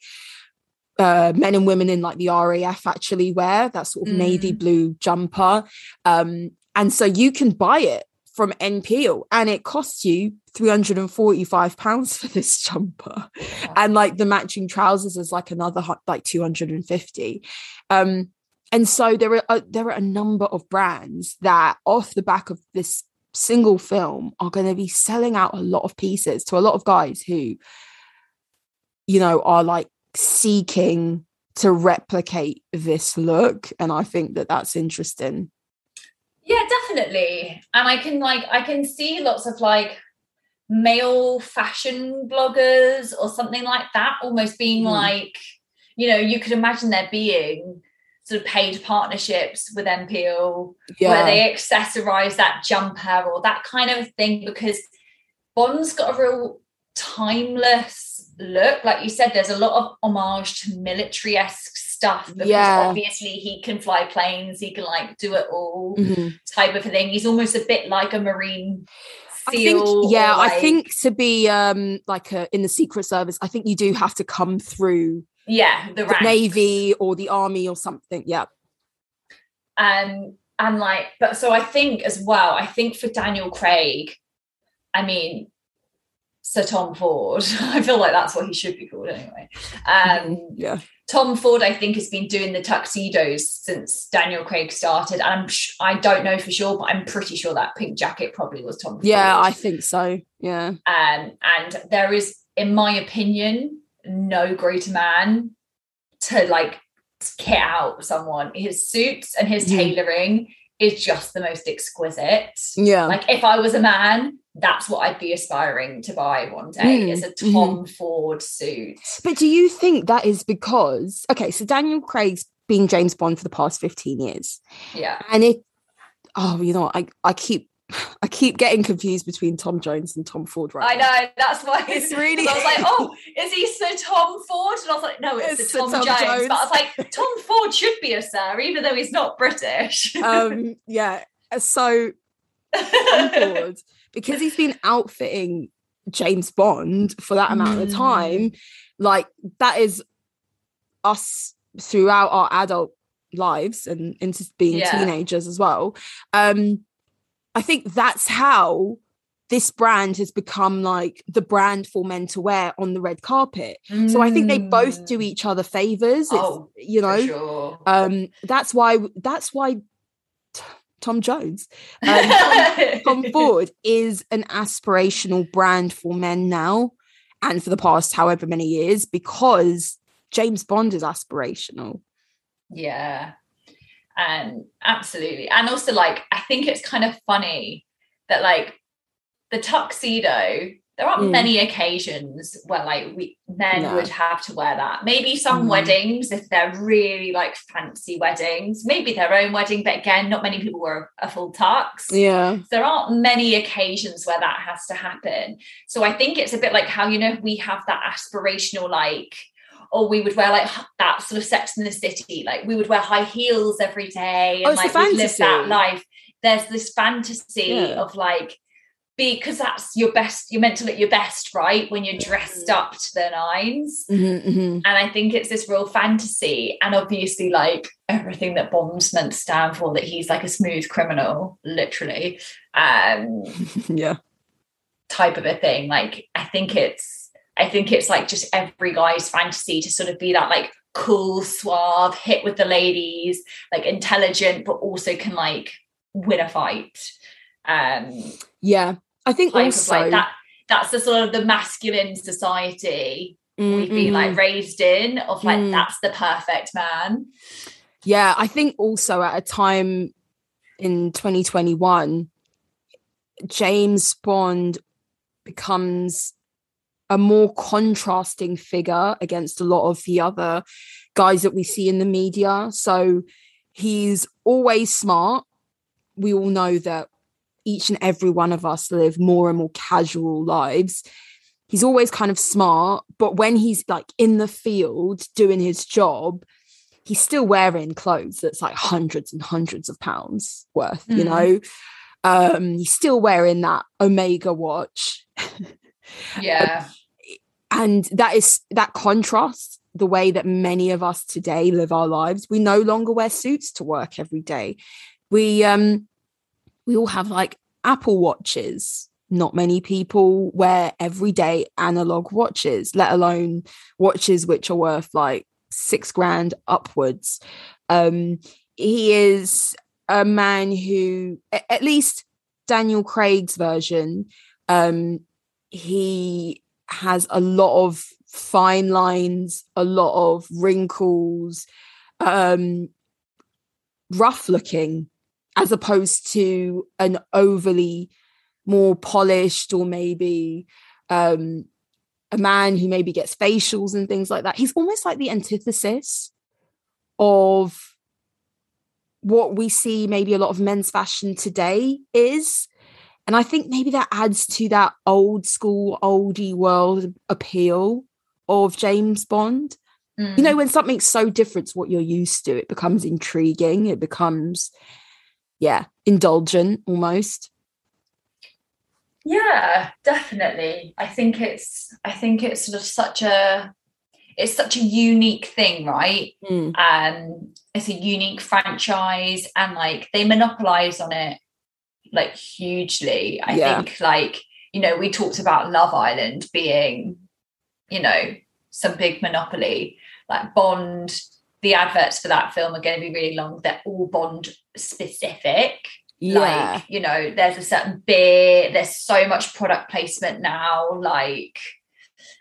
uh, men and women in like the RAF actually wear that sort of navy
Mm.
blue jumper um, and so you can buy it from N.Peal and it costs you 345 pounds for this jumper. And like the matching trousers is like another like 250 um and so there are uh, there are a number of brands that off the back of this single film are going to be selling out a lot of pieces to a lot of guys who you know are like seeking to replicate this look. And i think that that's interesting
Yeah, definitely. And I can like I can see lots of like male fashion bloggers or something like that almost being
Mm.
like, you know, you could imagine there being sort of paid partnerships with N.Peal where they accessorize that jumper or that kind of thing because Bond's got a real timeless look. Like you said, there's a lot of homage to military-esque stuff because
Yeah.
obviously he can fly planes, he can like do it all
Mhm.
type of thing. He's almost a bit like a marine
I think, yeah,
like-
I think to be um like a, in the secret service, I think you do have to come through
yeah, the,
the navy or the army or something. Yeah,
um and like but so i think as well i think for daniel craig i mean sir tom ford i feel like that's what he should be called anyway um
yeah,
tom ford i think has been doing the tuxedos since daniel craig started and i'm sh- i don't know for sure but i'm pretty sure that pink jacket probably was tom
yeah. I think so. Yeah,
um and there is in my opinion no greater man to like kit out someone his suits and his tailoring is just the most exquisite
yeah.
like if i was a man that's what i'd be aspiring to buy one day
Mm,
is a tom ford suit
But do you think that is because okay, so Daniel Craig's been James Bond for the past 15 years.
yeah
And it oh, you know, I I keep I keep getting confused between Tom Jones and Tom Ford right
I
now.
know that's why
It's really-
I was like, oh, is he Sir Tom Ford? And I was like, no, it's,
It's
Tom,
Tom
Jones.
Jones.
But I was like, Tom Ford should be a Sir, even though he's not British.
Um yeah. So Tom Ford, because he's been outfitting James Bond for that amount of
Mm.
time, like that is us throughout our adult lives and into being
Yeah.
teenagers as well. Um, I think that's how this brand has become like the brand for men to wear on the red carpet. So I think they both do
Mm,
each other favors. It's,
Oh,
you know,
sure.
um, that's why that's why Tom Jones, um, Tom, Tom Ford is an aspirational brand for men now and for the past however many years because James Bond is aspirational.
Yeah. And absolutely. And also like I think it's kind of funny that like the tuxedo, there aren't
Mm.
many occasions where like we men
No.
would have to wear that. Maybe some
Mm.
weddings if they're really like fancy weddings, maybe their own wedding, but again, not many people wear a full tux.
Yeah.
there aren't many occasions where that has to happen. So I think it's a bit like how, you know, we have that aspirational, like, or we would wear like that sort of sex in the city, like we would wear high heels every day
Oh,
and
the
like live that life. There's this fantasy
Yeah.
of like, because that's your best, you're meant to look your best, right? When you're dressed
Mm.
up to the nines.
Mhm, mhm.
And I think it's this real fantasy. And obviously, like everything that Bond's meant to stand for, that he's like a smooth criminal, literally. Um,
yeah.
type of a thing. Like I think it's I think it's like just every guy's fantasy to sort of be that like cool, suave, hit with the ladies, like intelligent, but also can like win a fight. Um
Yeah. I think also
like that that's the sort of the masculine society
Mm,
we've been like raised in of like
Mm.
that's the perfect man.
Yeah, I think also at a time in 2021, James Bond becomes a more contrasting figure against a lot of the other guys that we see in the media. So he's always smart. We all know that each and every one of us live more and more casual lives. He's always kind of smart, but when he's like in the field doing his job, he's still wearing clothes that's like hundreds and hundreds of pounds worth, you
Mm.
know. Um, he's still wearing that Omega watch.
Yeah.
and that is that contrasts the way that many of us today live our lives. We no longer wear suits to work every day. We um we all have like Apple watches. Not many people wear everyday analog watches, let alone watches which are worth like six grand upwards. Um, he is a man who, at least Daniel Craig's version, um, he has a lot of fine lines, a lot of wrinkles, um, rough looking, as opposed to an overly more polished or maybe um, a man who maybe gets facials and things like that. He's almost like the antithesis of what we see maybe a lot of men's fashion today is. And I think maybe that adds to that old school, oldie world appeal of James Bond. Mm. You know, when something's so different to what you're used to, it becomes intriguing. It becomes, yeah, indulgent almost.
Yeah, definitely. I think it's I think it's sort of such a it's such a unique thing, right? Mm. Um, it's a unique franchise, and like they monopolize on it like hugely. I yeah. think like you know we talked about Love Island being you know some big monopoly, like Bond. The adverts for that film are going to be really long. They're all Bond specific. Yeah. Like, you know, there's a certain beer, there's so much product placement now. Like,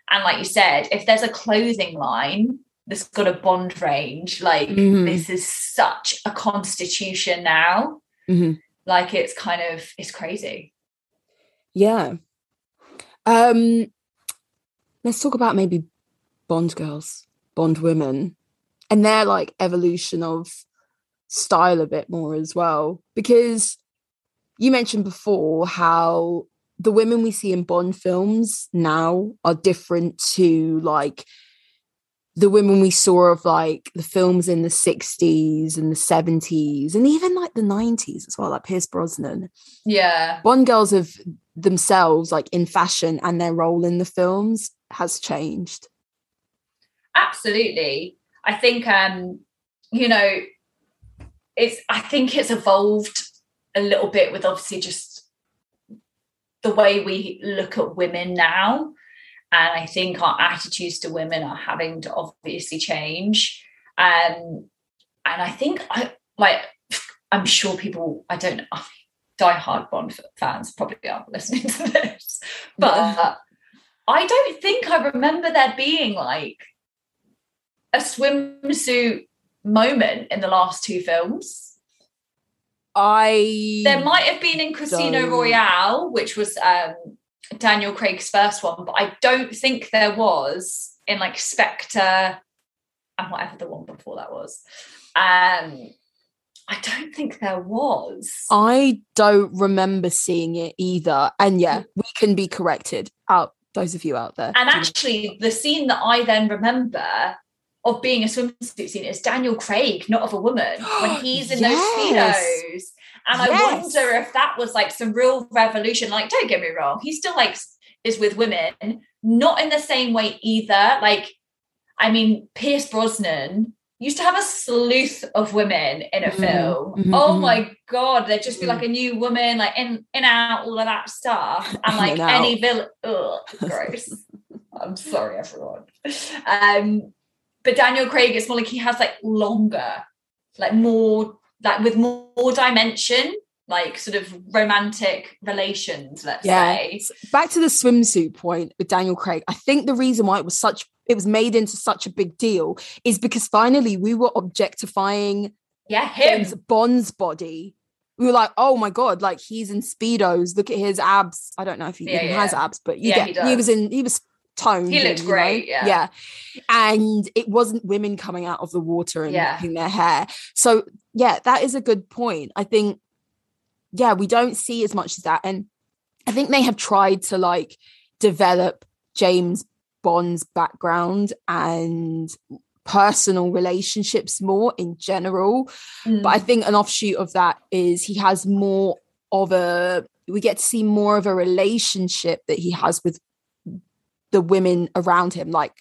and like you said, if there's a clothing line that's got a bond range, like mm-hmm. this is such a constitution now. Mm-hmm. Like it's kind of it's crazy.
Yeah. Um let's talk about maybe Bond girls, Bond women, and their like evolution of style a bit more as well. Because you mentioned before how the women we see in Bond films now are different to like the women we saw of like the films in the 60s and the 70s and even like the 90s as well, like Pierce Brosnan.
Yeah.
Bond girls have themselves, like in fashion and their role in the films has changed.
Absolutely. I think um, you know, it's I think it's evolved a little bit with obviously just the way we look at women now. And I think our attitudes to women are having to obviously change. Um, and I think I like I'm sure people I don't I die hard Bond fans probably aren't listening to this, but yeah. I don't think I remember there being like a swimsuit moment in the last two films.
I
there might have been in Casino don't. Royale, which was um, Daniel Craig's first one, but I don't think there was in like Spectre and whatever the one before that was. Um, I don't think there was.
I don't remember seeing it either. And yeah, we can be corrected out those of you out there.
And actually, the scene that I then remember of being a swimsuit scene is Daniel Craig, not of a woman, when he's in yes. those speedos. And yes. I wonder if that was like some real revolution. Like, don't get me wrong, he still like is with women, not in the same way either. Like, I mean, Pierce Brosnan used to have a sleuth of women in a mm-hmm. film. Mm-hmm. Oh mm-hmm. my god, there'd just be like a new woman, like in in out, all of that stuff, and like any villain. Gross. I'm sorry, everyone. Um, but Daniel Craig, it's more like he has like longer, like more, like with more, more dimension, like sort of romantic relations, let's yeah. say.
Back to the swimsuit point with Daniel Craig. I think the reason why it was such it was made into such a big deal is because finally we were objectifying
yeah, him. James
Bond's body. We were like, oh my god, like he's in speedos. Look at his abs. I don't know if he yeah, even yeah. has abs, but you yeah, get he, he was in he was toned.
He looked great.
Know? Yeah. Yeah. And it wasn't women coming out of the water and yeah. their hair. So yeah, that is a good point. I think, yeah, we don't see as much as that. And I think they have tried to like develop James Bond's background and personal relationships more in general. Mm. But I think an offshoot of that is he has more of a we get to see more of a relationship that he has with the women around him, like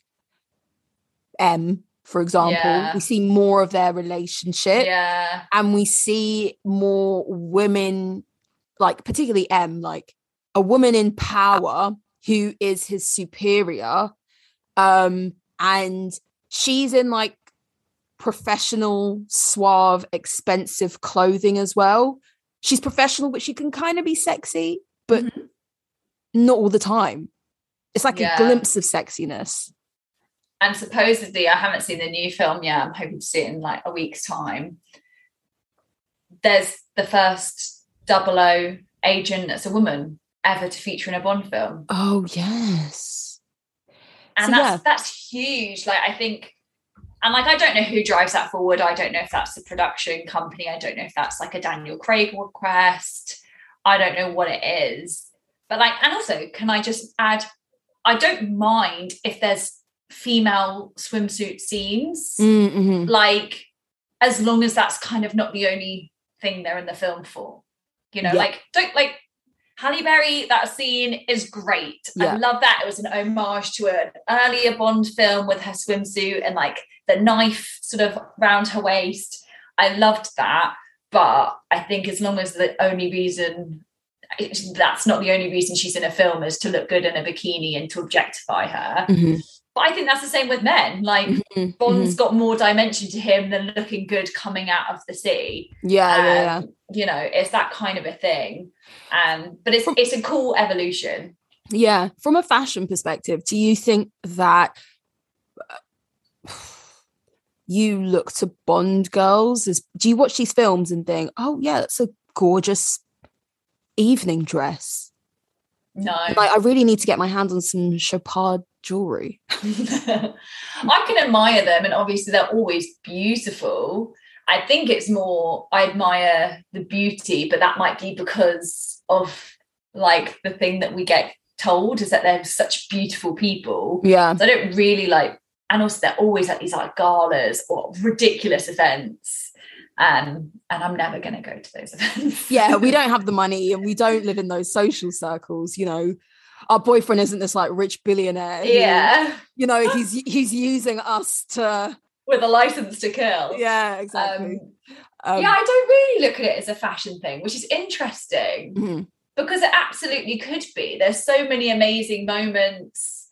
M, for example. Yeah. We see more of their relationship.
Yeah.
And we see more women, like particularly M, like a woman in power who is his superior. Um, and she's in like professional, suave, expensive clothing as well. she's professional, but she can kind of be sexy, but
Mhm.
not all the time. It's like
Yeah.
a glimpse of sexiness.
and supposedly I haven't seen the new film yet. I'm hoping to see it in like a week's time. There's the first double O agent as a woman ever to feature in a Bond film.
Oh yes.
And
So,
that's
yeah.
that's huge. Like I think and like I don't know who drives that forward. I don't know if that's the production company. I don't know if that's like a Daniel Craig request. I don't know what it is. But like, and also, can I just add, I don't mind if there's female swimsuit scenes.
Mm-hmm.
like as long as that's kind of not the only thing they're in the film for you know
Yeah.
like don't like Halle Berry that scene is great
Yeah.
I love that it was an homage to an earlier Bond film with her swimsuit and like the knife sort of round her waist I loved that but I think as long as the only reason that's not the only reason she's in a film is to look good in a bikini and to objectify her
Mm-hmm.
but I think that's the same with men like Bond's got more dimension to him than looking good coming out of the sea.
Yeah, yeah, yeah.
Um, You know, it's that kind of a thing. Um, but it's it's a cool evolution.
Yeah. From a fashion perspective, do you think that uh, you look to Bond girls as do you watch these films and think, oh yeah, that's a gorgeous evening dress?
No.
Like I really need to get my hands on some Chopard jewelry.
I can admire them and obviously they're always beautiful. I think it's more I admire the beauty, but that might be because of like the thing that we get told is that they're such beautiful people.
Yeah.
So I don't really like, and also they're always at these like galas or ridiculous events. Um, and I'm never going to go to those events.
Yeah, we don't have the money and we don't live in those social circles, you know. Our boyfriend isn't this like rich billionaire. who,
yeah,
you know, he's he's using us to
with a license to kill.
Yeah, exactly.
Um,
Um,
yeah, I don't really look at it as a fashion thing, which is interesting
mhm.
because it absolutely could be. There's so many amazing moments.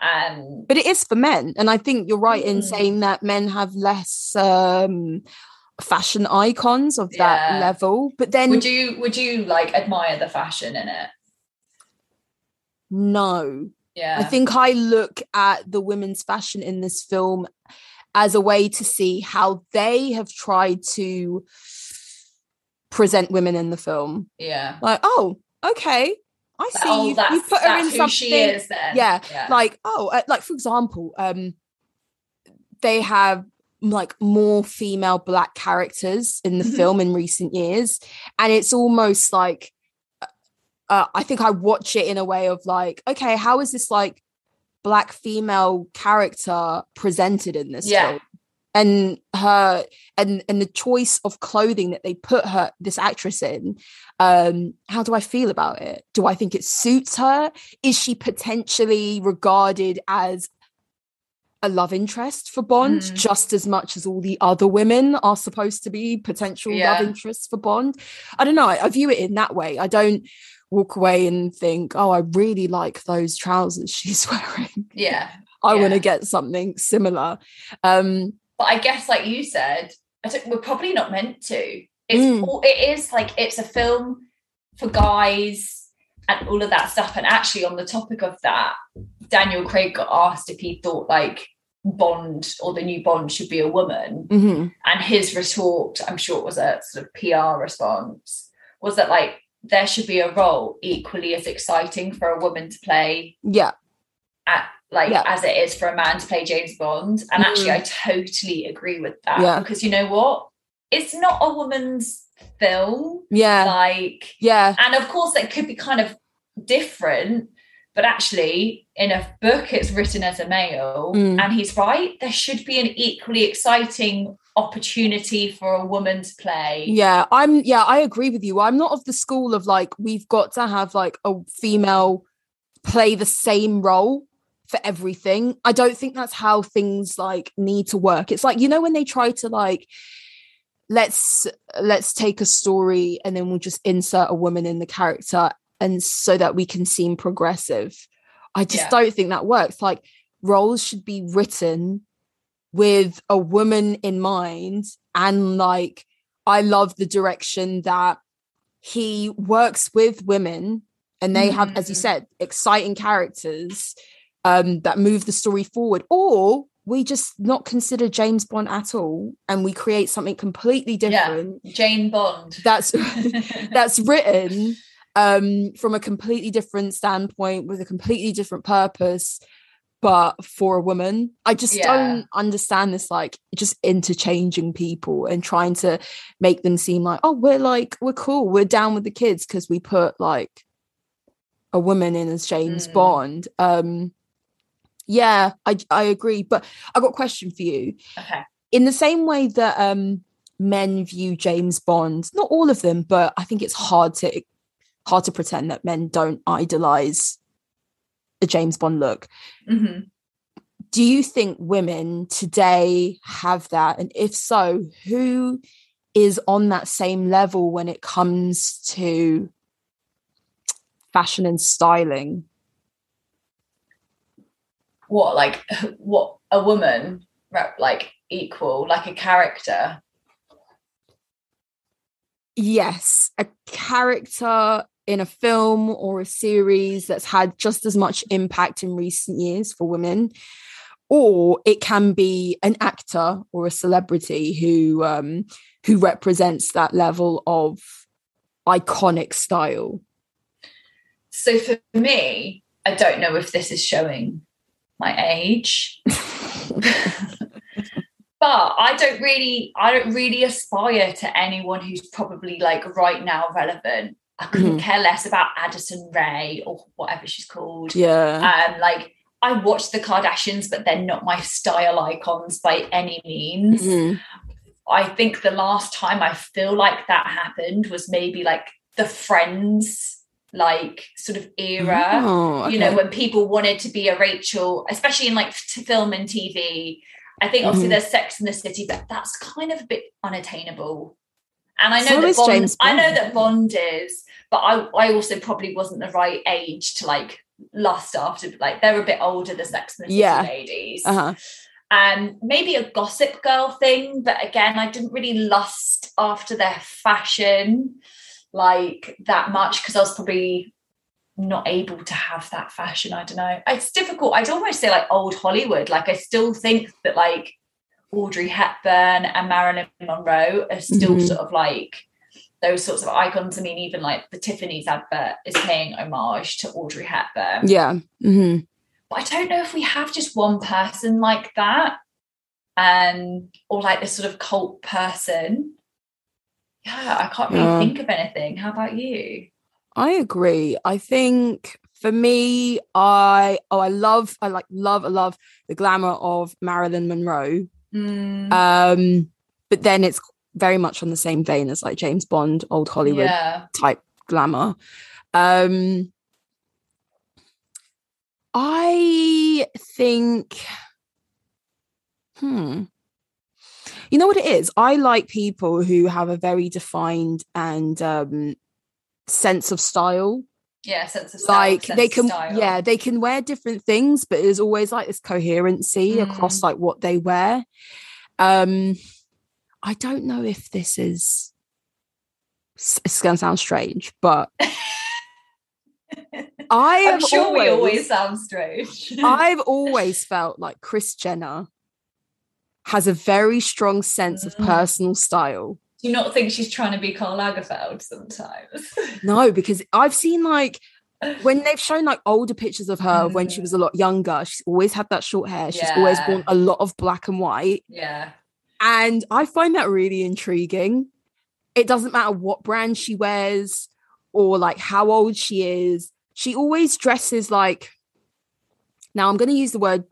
Um,
but it is for men and i think you're right in
Mm.
saying that men have less um fashion icons of that
Yeah.
level but then
would you would you like admire the fashion in it?
no
Yeah,
i think i look at the women's fashion in this film as a way to see how they have tried to present women in the film
yeah.
like oh okay i see
oh,
you,
that's,
you put her in something
she is then.
Yeah,
yeah.
like oh uh, like for example um they have like more female black characters in the
Mhm.
film in recent years and it's almost like uh, i think i watch it in a way of like okay how is this like black female character presented in this
Yeah.
film and her and and the choice of clothing that they put her this actress in um how do i feel about it do i think it suits her is she potentially regarded as a love interest for bond
Mm.
just as much as all the other women are supposed to be potential
Yeah.
love interests for bond i don't know I, I view it in that way i don't walk away and think oh i really like those trousers she's wearing
yeah.
i want to get something similar um
But I guess, like you said, I we're probably not meant to. It's
Mm.
all, it is like it's a film for guys and all of that stuff. And actually, on the topic of that, Daniel Craig got asked if he thought like Bond or the new Bond should be a woman,
mhm.
and his retort, I'm sure it was a sort of PR response, was that like there should be a role equally as exciting for a woman to play
yeah
at like
Yeah.
as it is for a man to play James Bond. And actually, I totally agree with that
Yeah.
because you know what? It's not a woman's film.
yeah
Like,
yeah
and of course, that could be kind of different. But actually, in a book, it's written as a male,
Mm.
and he's right. There should be an equally exciting opportunity for a woman to play.
Yeah, I'm yeah, I agree with you. I'm not of the school of like we've got to have like a female play the same role for everything. I don't think that's how things like need to work. It's like you know when they try to like let's let's take a story and then we'll just insert a woman in the character and so that we can seem progressive. I just
Yeah.
don't think that works. Like roles should be written with a woman in mind and like I love the direction that he works with women and they have, as you
Mm.
said, exciting characters um, that move the story forward, or we just not consider James Bond at all and we create something completely
Yeah.
different
Jane Bond.
that's that's written um, from a completely different standpoint with a completely different purpose but for a woman i just
Yeah.
don't understand this like just interchanging people and trying to make them seem like oh we're like we're cool we're down with the kids because we put like a woman in as james
Mm.
bond um yeah i i agree but i got a question for you
okay.
in the same way that um men view James Bond, not all of them, but I think it's hard to hard to pretend that men don't idolize a James Bond look.
Mhm.
Do you think women today have that? And if so, who is on that same level when it comes to fashion and styling?
What like what a woman like equal like a character?
yes, a character in a film or a series that's had just as much impact in recent years for women, or it can be an actor or a celebrity who um, who represents that level of iconic style.
So for me, I don't know if this is showing my age. but I don't really I don't really aspire to anyone who's probably like right now relevant. I couldn't
Mhm.
care less about Addison Rae or whatever she's called.
yeah,
Um like I watch the Kardashians, but they're not my style icons by any means.
Mhm.
I think the last time I feel like that happened was maybe like the Friends like sort of era
Oh,
you know when people wanted to be a rachel especially in like film and tv i think obviously
Mhm.
there's sex in the city but that's kind of a bit unattainable and i know
So
that bond,
James
i know that bond is but i i also probably wasn't the right age to like lust after like they're a bit older the sex and the
Yeah.
ladies
uh-huh.
and maybe a gossip girl thing but again i didn't really lust after their fashion like that much because i was probably not able to have that fashion i don't know it's difficult i'd almost say like old hollywood like i still think that like audrey hepburn and marilyn monroe are still
Mhm.
sort of like those sorts of icons i mean even like the tiffany's advert is paying homage to audrey hepburn
yeah, hmm
but I don't know if we have just one person like that, and or like this sort of cult person. Yeah, I can't really
Yeah.
think of anything. How about you?
I agree. I think for me, I oh, I love, I like love, I love the glamour of Marilyn Monroe.
Mm,
Um, but then it's very much on the same vein as like James Bond, old Hollywood
yeah,
type glamour. Um, I think, hmm. You know what it is? I like people who have a very defined and um, sense of style
yeah, sense of style,
like
sense
they can
style.
yeah they can wear different things but there's always like this coherency
Mm.
across like what they wear um i don't know if this is it's gonna sound strange but i
I'm
have
sure we always
always
sound strange.
i've always felt like kris jenner has a very strong sense of
Mm.
personal style
Do you not think she's trying to be Karl Lagerfeld sometimes?
no because i've seen like when they've shown like older pictures of her when she
Mm.
was a lot younger, she's always had that short hair. She's always worn a lot of black and white.
yeah,
And I find that really intriguing. It doesn't matter what brand she wears or like how old she is. She always dresses like now I'm going to use the word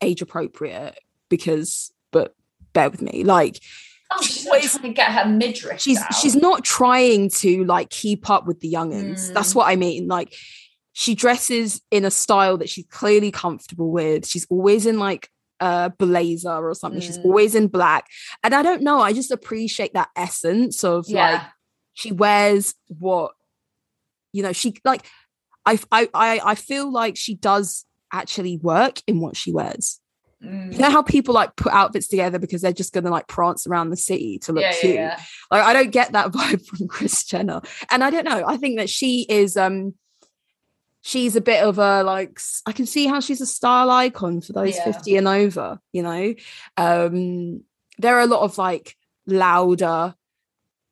age appropriate because but bear with me. Like
oh,
She's
not
always-
trying to get her midriff.
she's
out.
she's not trying to like keep up with the youngins. That's
Mm.
what I mean. Like she dresses in a style that she's clearly comfortable with. She's always in like a blazer or something. She's
Mm.
always in black. And I don't know, I just appreciate that essence of like she wears what you know, she like I I I feel like she does actually work in what she wears.
Mm.
You know how people like put outfits together because they're just gonna like prance around the city to look
yeah, yeah,
cute.
yeah.
Like I don't get that vibe from Kris Jenner. And I don't know. I think that she is um she's a bit of a like I can see how she's a style icon for those
Yeah.
50 and over, you know. Um there are a lot of like louder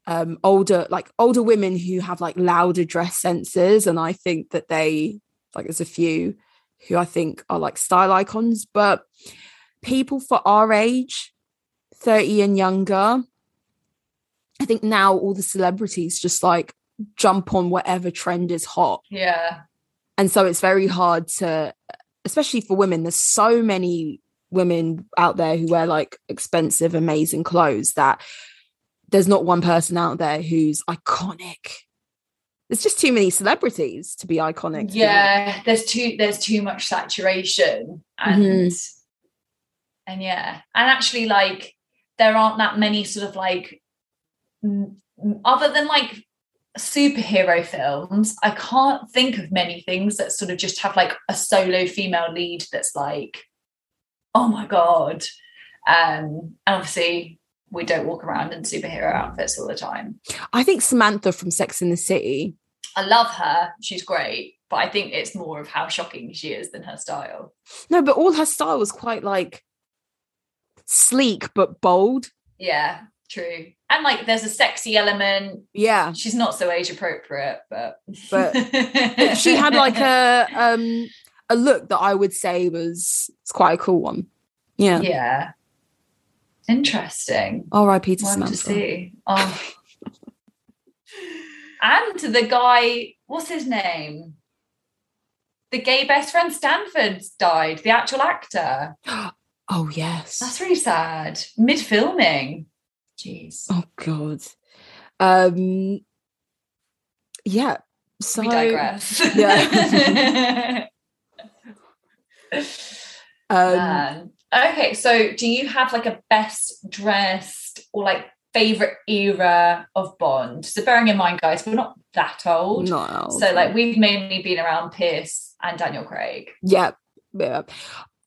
um older like older women who have like louder dress senses and I think that they like there's a few who I think are like style icons but people for our age 30 and younger I think now all the celebrities just like jump on whatever trend is hot.
Yeah.
And so it's very hard to, especially for women, there's so many women out there who wear like expensive, amazing clothes that there's not one person out there who's iconic. There's just too many celebrities to be iconic. to
yeah there's too there's too much saturation and
Mm-hmm.
and yeah and actually like there aren't that many sort of like other than like superhero films i can't think of many things that sort of just have like a solo female lead that's like oh my god um and obviously we don't walk around in superhero outfits all the time
I think Samantha from Sex in the City.
I love her she's great but i think it's more of how shocking she is than her style
No, but all her style was quite like sleek but bold.
Yeah, true. And like there's a sexy element.
Yeah.
She's not so age appropriate, but
But- she had like a um a look that I would say was it's quite a cool one. Yeah.
yeah. Interesting.
R.I.P. to
One
Samantha.
to see. Oh. and the guy, what's his name? The gay best friend Stanford died, the actual actor.
Oh yes.
That's really sad. Mid filming. Jeez.
oh god. Um yeah. So
we digress.
yeah. um.
Okay, so do you have like a best dressed or like favorite era of Bond? So bearing in mind, guys, we're not that old.
no.
So like we've mainly been around Pierce and Daniel Craig.
Yep. Yeah.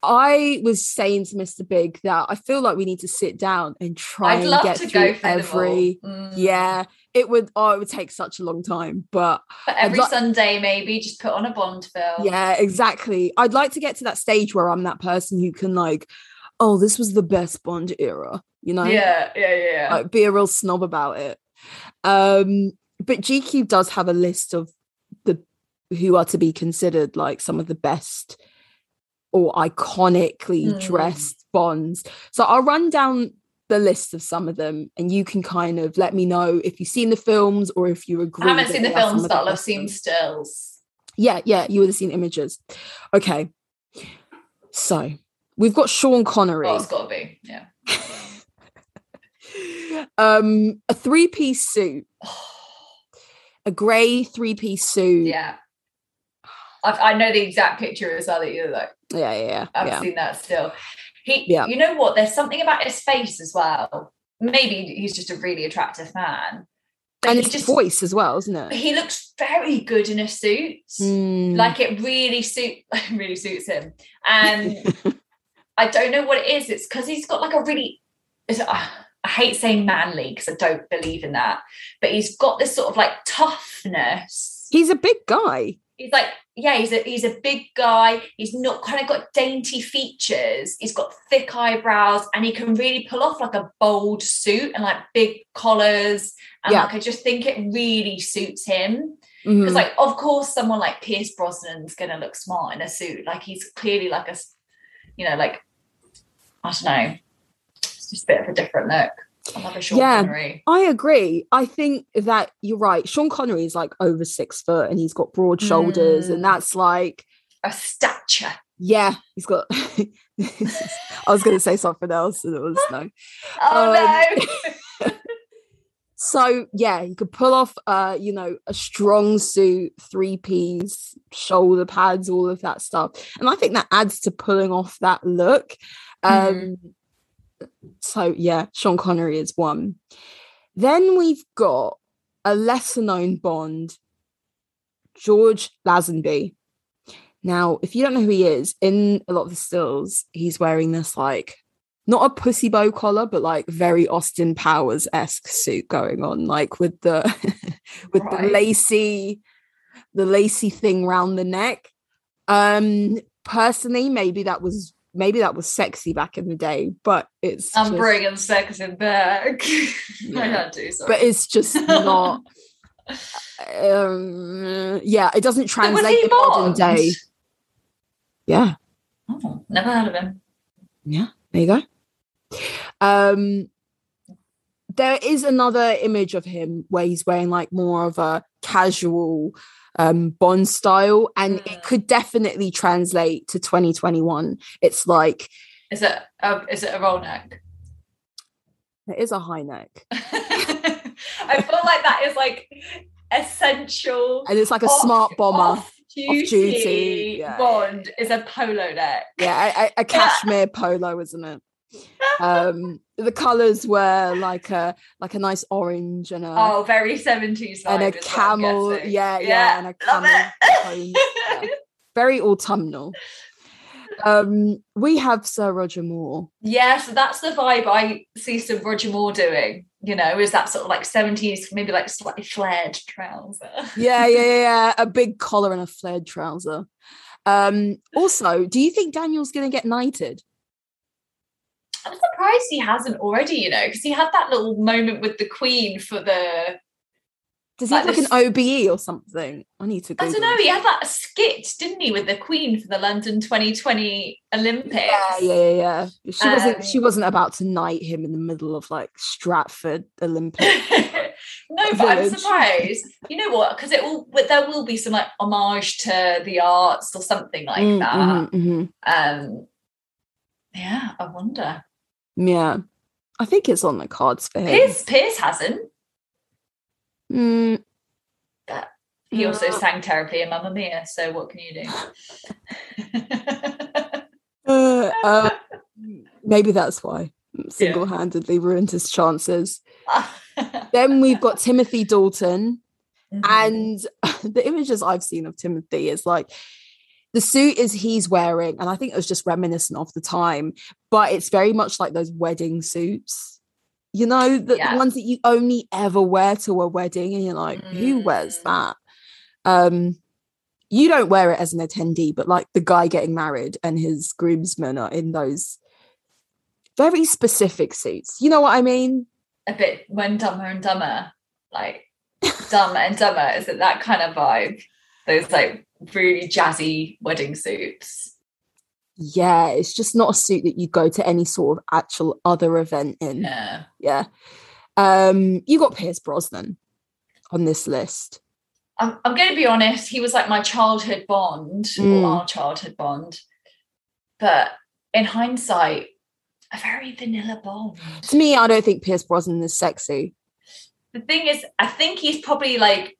I was saying to Mr. Big that I feel like we need to sit down and try and get
to
through every.
Mm.
yeah. It would oh it would take such a long time, but
But every Sunday, maybe just put on a Bond film.
Yeah, exactly. I'd like to get to that stage where I'm that person who can like, oh, this was the best Bond era, you know?
Yeah, yeah, yeah.
Like be a real snob about it. Um, but GQ does have a list of the who are to be considered like some of the best or iconically
Hmm.
dressed Bonds. So I'll run down the list of some of them and you can kind of let me know if you've seen the films or if you agree.
I haven't seen the
they are some
films, but I've seen stills.
Yeah, yeah, you would have seen images. Okay. So we've got Sean Connery.
Oh, it's got to be. Yeah.
um, a three-piece suit, a grey three-piece suit.
yeah. I've, I know the exact picture as well that you're like,
yeah, yeah, yeah.
I've
yeah.
seen that still. He,
Yeah.
you know what? There's something about his face as well. Maybe he's just a really attractive man, but
And
he
it's
just
voice as well, isn't it?
he looks very good in a suit.
Mm.
Like it really suit, really suits him. And I don't know what it is. It's because he's got like a really. It's, uh, I hate saying manly because I don't believe in that, but he's got this sort of like toughness.
He's a big guy.
he's like yeah he's a he's a big guy he's not kind of got dainty features he's got thick eyebrows and he can really pull off like a bold suit and like big collars and
Yeah.
like i just think it really suits him
mm-hmm.
because like of course someone like pierce brosnan's gonna look smart in a suit like he's clearly like a, you know like i don't know it's just a bit of a different look i Sean
Yeah.
Connery.
I agree. I think that you're right. Sean Connery is like over six foot and he's got broad shoulders,
Mm.
and that's like
a stature
Yeah, he's got. I was going to say something else, and it was no.
oh
Um,
no
So yeah, you could pull off, uh, you know, a strong suit, three piece, shoulder pads, all of that stuff, and I think that adds to pulling off that look. Um, So yeah, Sean Connery is one. Then we've got a lesser known Bond, George Lazenby. Now, if you don't know who he is, in a lot of the stills, he's wearing this like not a pussy bow collar, but like very Austin Powers esque suit going on, like with the with the lacy, the lacy thing round the neck. Um, personally, maybe that was maybe that was sexy back in the day, but it's
I'm
just-
bringing sex in back. I
Yeah.
had to, sorry.
but it's just not. um, yeah, it doesn't translate
he
in modern day. Yeah,
Oh, never heard of him.
Yeah, there you go. Um, there is another image of him where he's wearing like more of a casual um Bond style, and
Mm.
it could definitely translate to 2021. It's like
Is it? Uh, is it a roll neck?
it is a high neck,
I feel like that is like essential.
and it's like a
off-
smart bomber.
off duty,
duty, yeah,
Bond is a polo neck.
Yeah, a, a, a cashmere polo, isn't it? Um, the colors were like a like a nice orange and a
Oh, very 70s.
and a
vibe is what I'm
camel,
guessing.
yeah, yeah, and a camel yeah. very autumnal. Um, we have Sir Roger Moore.
Yeah, so that's the vibe I see sir Roger Moore doing. You know, is that sort of like 70s, maybe like slightly flared trouser.
Yeah, yeah, yeah, yeah, a big collar and a flared trouser. Um, also, do you think Daniel's going to get knighted?
I'm surprised he hasn't already, you know, because he had that little moment with the Queen for the.
Does he have
Like
like an OBE or something? I need to.
I don't know. He had that skit, didn't he, with the Queen for the London 2020 Olympics?
Yeah, yeah, yeah, yeah. She wasn't.
Um,
She wasn't about to knight him in the middle of like Stratford Olympic.
no, but I'm surprised. You know what? Because it will. There will be some like homage to the arts or something like
Mm,
that.
mhm, mhm.
Um, yeah, I wonder.
Yeah, I think it's on the cards for him.
Pierce Pierce hasn't.
Mm,
He also
No.
sang terribly in Mamma Mia. So what can you do?
uh, uh, maybe that's why single-handedly ruined his chances. Then we've got Timothy Dalton,
Mhm.
and the images I've seen of Timothy is like the suit is he's wearing, and I think it was just reminiscent of the time, but it's very much like those wedding suits. You know, the, the ones that you only ever wear to a wedding, and you're like, who wears
Mm.
that? Um, you don't wear it as an attendee, but like the guy getting married and his groomsmen are in those very specific suits. You know what I mean?
a bit when Dumber and Dumber, like dumber and Dumber, is it that kind of vibe? Those like really jazzy wedding suits.
Yeah, it's just not a suit that you go to any sort of actual other event in.
Yeah.
Yeah. Um, you got Pierce Brosnan on this list.
I'm, I'm going to be honest, he was like my childhood bond,
Mm.
or our childhood bond. But in hindsight, a very vanilla bond.
To me, I don't think Pierce Brosnan is sexy.
The thing is, I think he's probably like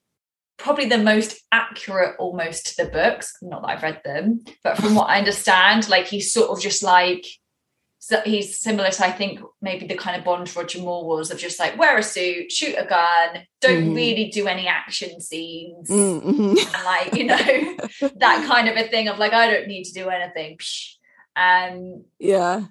probably the most accurate almost to the books. Not that I've read them, but from what I understand, like he's sort of just like so he's similar to I think maybe the kind of Bond Roger Moore was of just like wear a suit, shoot a gun, don't
Mhm.
really do any action scenes.
Mm, mhm.
And like, you know, that kind of a thing of like, I don't need to do anything. And
Yeah.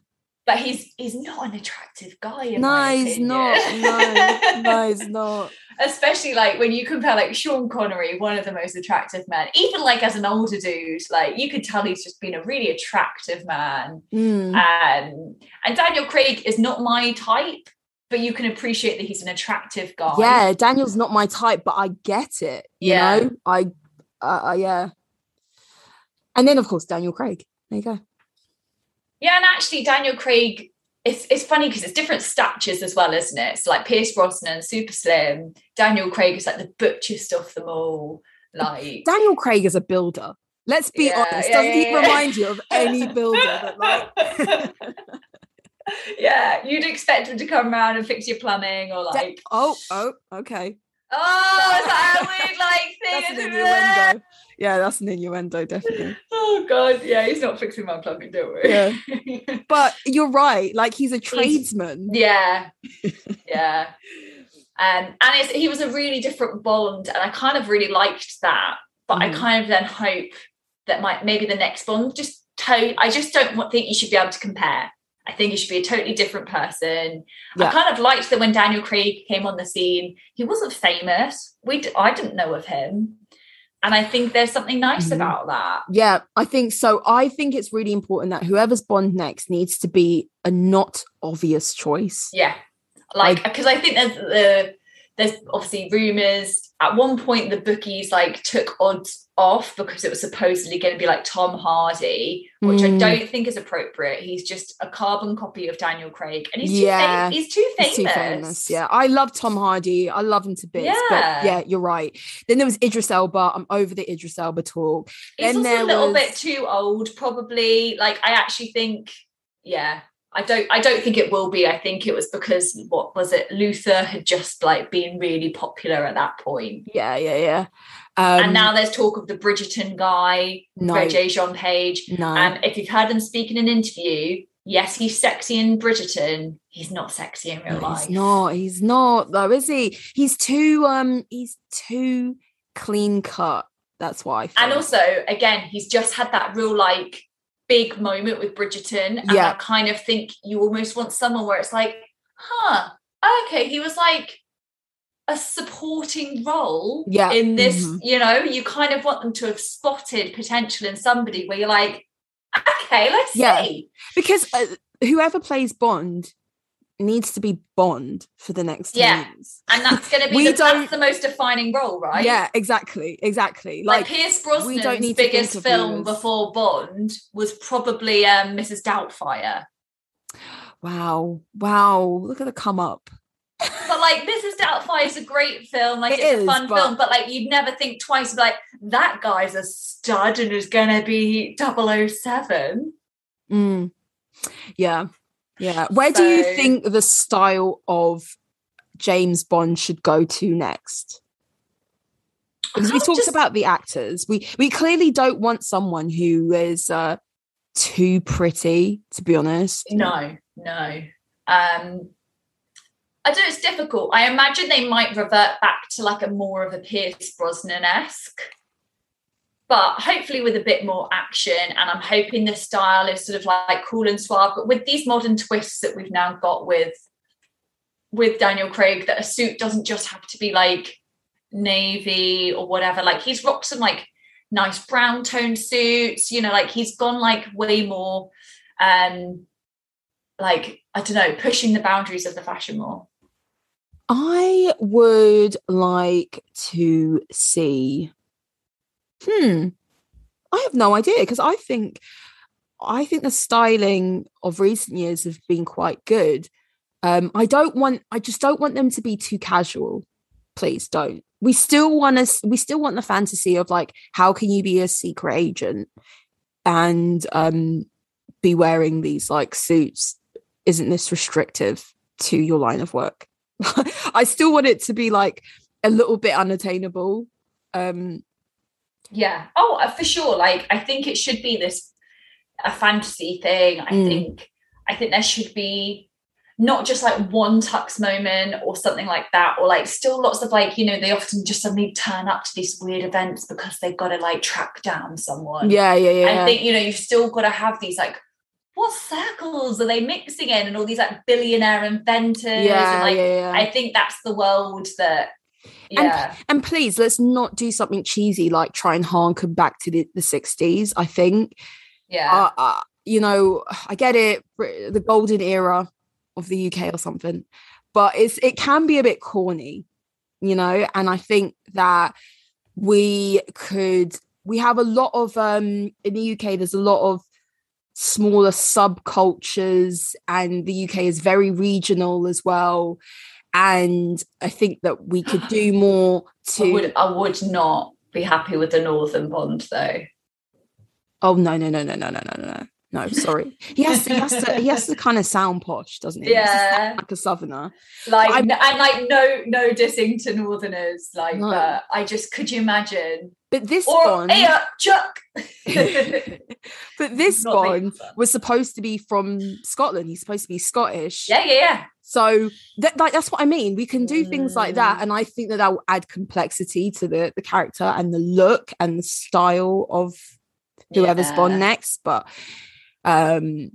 but he's he's not an attractive guy. In
No, he's not. No, no, he's not.
Especially like when you compare like Sean Connery, one of the most attractive men, even like as an older dude, like you could tell he's just been a really attractive man.
Mm.
Um, and Daniel Craig is not my type, but you can appreciate that he's an attractive guy.
Yeah, Daniel's not my type, but I get it. You
Yeah.
know, I, uh, uh, yeah. And then, of course, Daniel Craig. There you go.
Yeah, and actually, Daniel Craig, it's it's funny because it's different statures as well, isn't it? It's like Pierce Brosnan, super slim. Daniel Craig is like the butchest of them all. Like,
Daniel Craig is a builder. Let's be
Yeah,
honest.
yeah,
Doesn't he
yeah, yeah.
remind you of any builder that like
yeah, you'd expect him to come around and fix your plumbing or
Da-
like,
oh, oh, okay.
oh, is that weird like
That's an
thing?
innuendo. Yeah, that's an innuendo, definitely.
Oh god, yeah, he's not fixing my plumbing, don't worry.
Yeah. But you're right. Like he's a tradesman.
Yeah, yeah. Um, and it's, he was a really different Bond, and I kind of really liked that. But I
Mhm.
kind of then hope that might maybe the next Bond just I just don't want, think you should be able to compare. I think you should be a totally different person.
Yeah.
I kind of liked that when Daniel Craig came on the scene, he wasn't famous. We d- I didn't know of him. And I think there's something nice
Mhm.
about that.
Yeah, I think so. I think it's really important that whoever's Bond next needs to be a not obvious choice.
Yeah. Like because I think there's the there's obviously rumors. At one point the bookies like took odds off because it was supposedly going to be like Tom Hardy, which I
Mm.
don't think is appropriate. He's just a carbon copy of Daniel Craig and he's too
Yeah.
fam- he's too famous.
He's too famous. Yeah, I love Tom Hardy. I love him to bits.
Yeah.
But yeah, you're right. Then there was Idris Elba. I'm over the Idris Elba talk.
He's
Then
also a little
was-
bit too old, probably. Like I actually think, yeah, I don't. I don't think it will be. I think it was because what was it? Luther had just like been really popular at that point,
Yeah, yeah, yeah. Um,
and now there's talk of the Bridgerton guy,
no,
Regé Jean Page.
no.
Um, if you've heard him speak in an interview, yes, he's sexy in Bridgerton. He's not sexy in real
No,
life.
he's not. He's not though, is he? He's too um. He's too clean cut. That's why.
And also, again, he's just had that real like big moment with Bridgerton. And
Yeah.
I kind of think you almost want someone where it's like, huh, okay, he was like a supporting role
Yeah.
in this,
Mhm.
you know, you kind of want them to have spotted potential in somebody where you're like, okay, let's
Yeah.
see.
because uh, whoever plays Bond needs to be Bond for the next 10
Yeah.
years.
And that's going to be
We
the,
don't-
that's the most defining role, right?
Yeah, exactly, exactly.
Like,
Like,
Pierce Brosnan's biggest film before Bond was probably um, Mrs. Doubtfire.
wow, wow, look at the come up.
But like Mrs. Doubtfire is a great film, like
It
it's
is,
a fun
but-
film, but like you'd never think twice like that guy's a stud and is gonna be 007.
Mm. Yeah, yeah. Where do you think the style of James Bond should go to next? Because we talked
just-
about the actors. We we clearly don't want someone who is uh, too pretty, to be honest.
No, no. Um I don't it's difficult. I imagine they might revert back to like a more of a Pierce Brosnan-esque. But hopefully with a bit more action, and I'm hoping the style is sort of like cool and suave. But with these modern twists that we've now got with with Daniel Craig, that a suit doesn't just have to be like navy or whatever. Like he's rocked some like nice brown tone suits, you know, like he's gone like way more um like I don't know, pushing the boundaries of the fashion more.
I would like to see. Hmm. I have no idea because I think I think the styling of recent years have been quite good. Um, I don't want I just don't want them to be too casual. Please don't. We still want us we still want the fantasy of like how can you be a secret agent and um be wearing these like suits? Isn't this restrictive to your line of work? I still want it to be like a little bit unattainable. Um,
Yeah. Oh, uh, for sure. Like I think it should be this a fantasy thing. I
Mm.
think I think there should be not just like one tux moment or something like that, or like still lots of like, you know, they often just suddenly turn up to these weird events because they've got to like track down someone.
yeah, yeah, yeah.
I think, you know, you've still got to have these like what circles are they mixing in and all these like billionaire inventors
yeah,
and like
yeah, yeah.
I think that's the world that yeah.
and please let's not do something cheesy like try and harken back to the, the 60s. I think,
yeah.
Uh, uh, you know, I get it the golden era of the UK or something, but it's it can be a bit corny, you know, and I think that we could we have a lot of um in the UK there's a lot of smaller subcultures and the UK is very regional as well and I think that we could do more
I
to
would I would not be happy with the Northern Bond though.
Oh no no no no no no no no no sorry he has to he has to he has to kind of sound posh doesn't he? He has to sound
Yeah.
like a southerner
Like and like no no dissing to Northerners, like
No.
but I just could you imagine?
but this
Or
Bond
hey uh, Chuck.
but this
Not
Bond was supposed to be from Scotland he's supposed to be Scottish
Yeah, yeah, yeah.
So that, like that's what I mean we can do things like that
Mm.
and I think that that will add complexity to the the character and the look and the style of whoever's
Yeah.
Bond next. But um,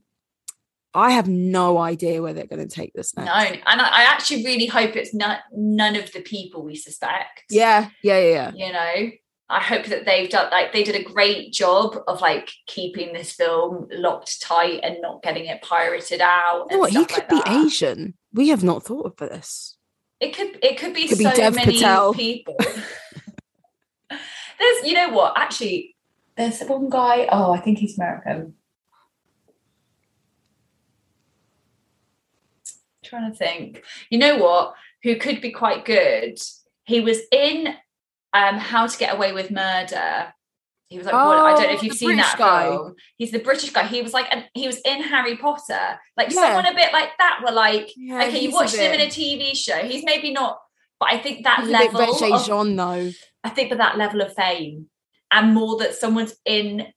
I have no idea where they're going to take this next.
No, and I, I actually really hope it's not none of the people we suspect.
Yeah, yeah, yeah, yeah.
you know i hope that they've done like they did a great job of like keeping this film locked tight and not getting it pirated out
You know what? He could
like
be
that.
Asian. We have not thought of this.
it could it could be
Could be
so
Dev
many
Patel.
people there's you know what actually there's one guy oh i think he's american trying to think you know what who could be quite good he was in um how to get away with murder. He was like what, i don't know if
Oh,
you've seen
British
that
guy.
film. He's the british guy. He was like and he was in harry potter. Like
Yeah.
someone a bit like that were like
Yeah,
okay you watched him in a tv show. He's maybe not but i think that
He's a bit
level of,
Jean, though.
i think with that level of fame and more that someone's in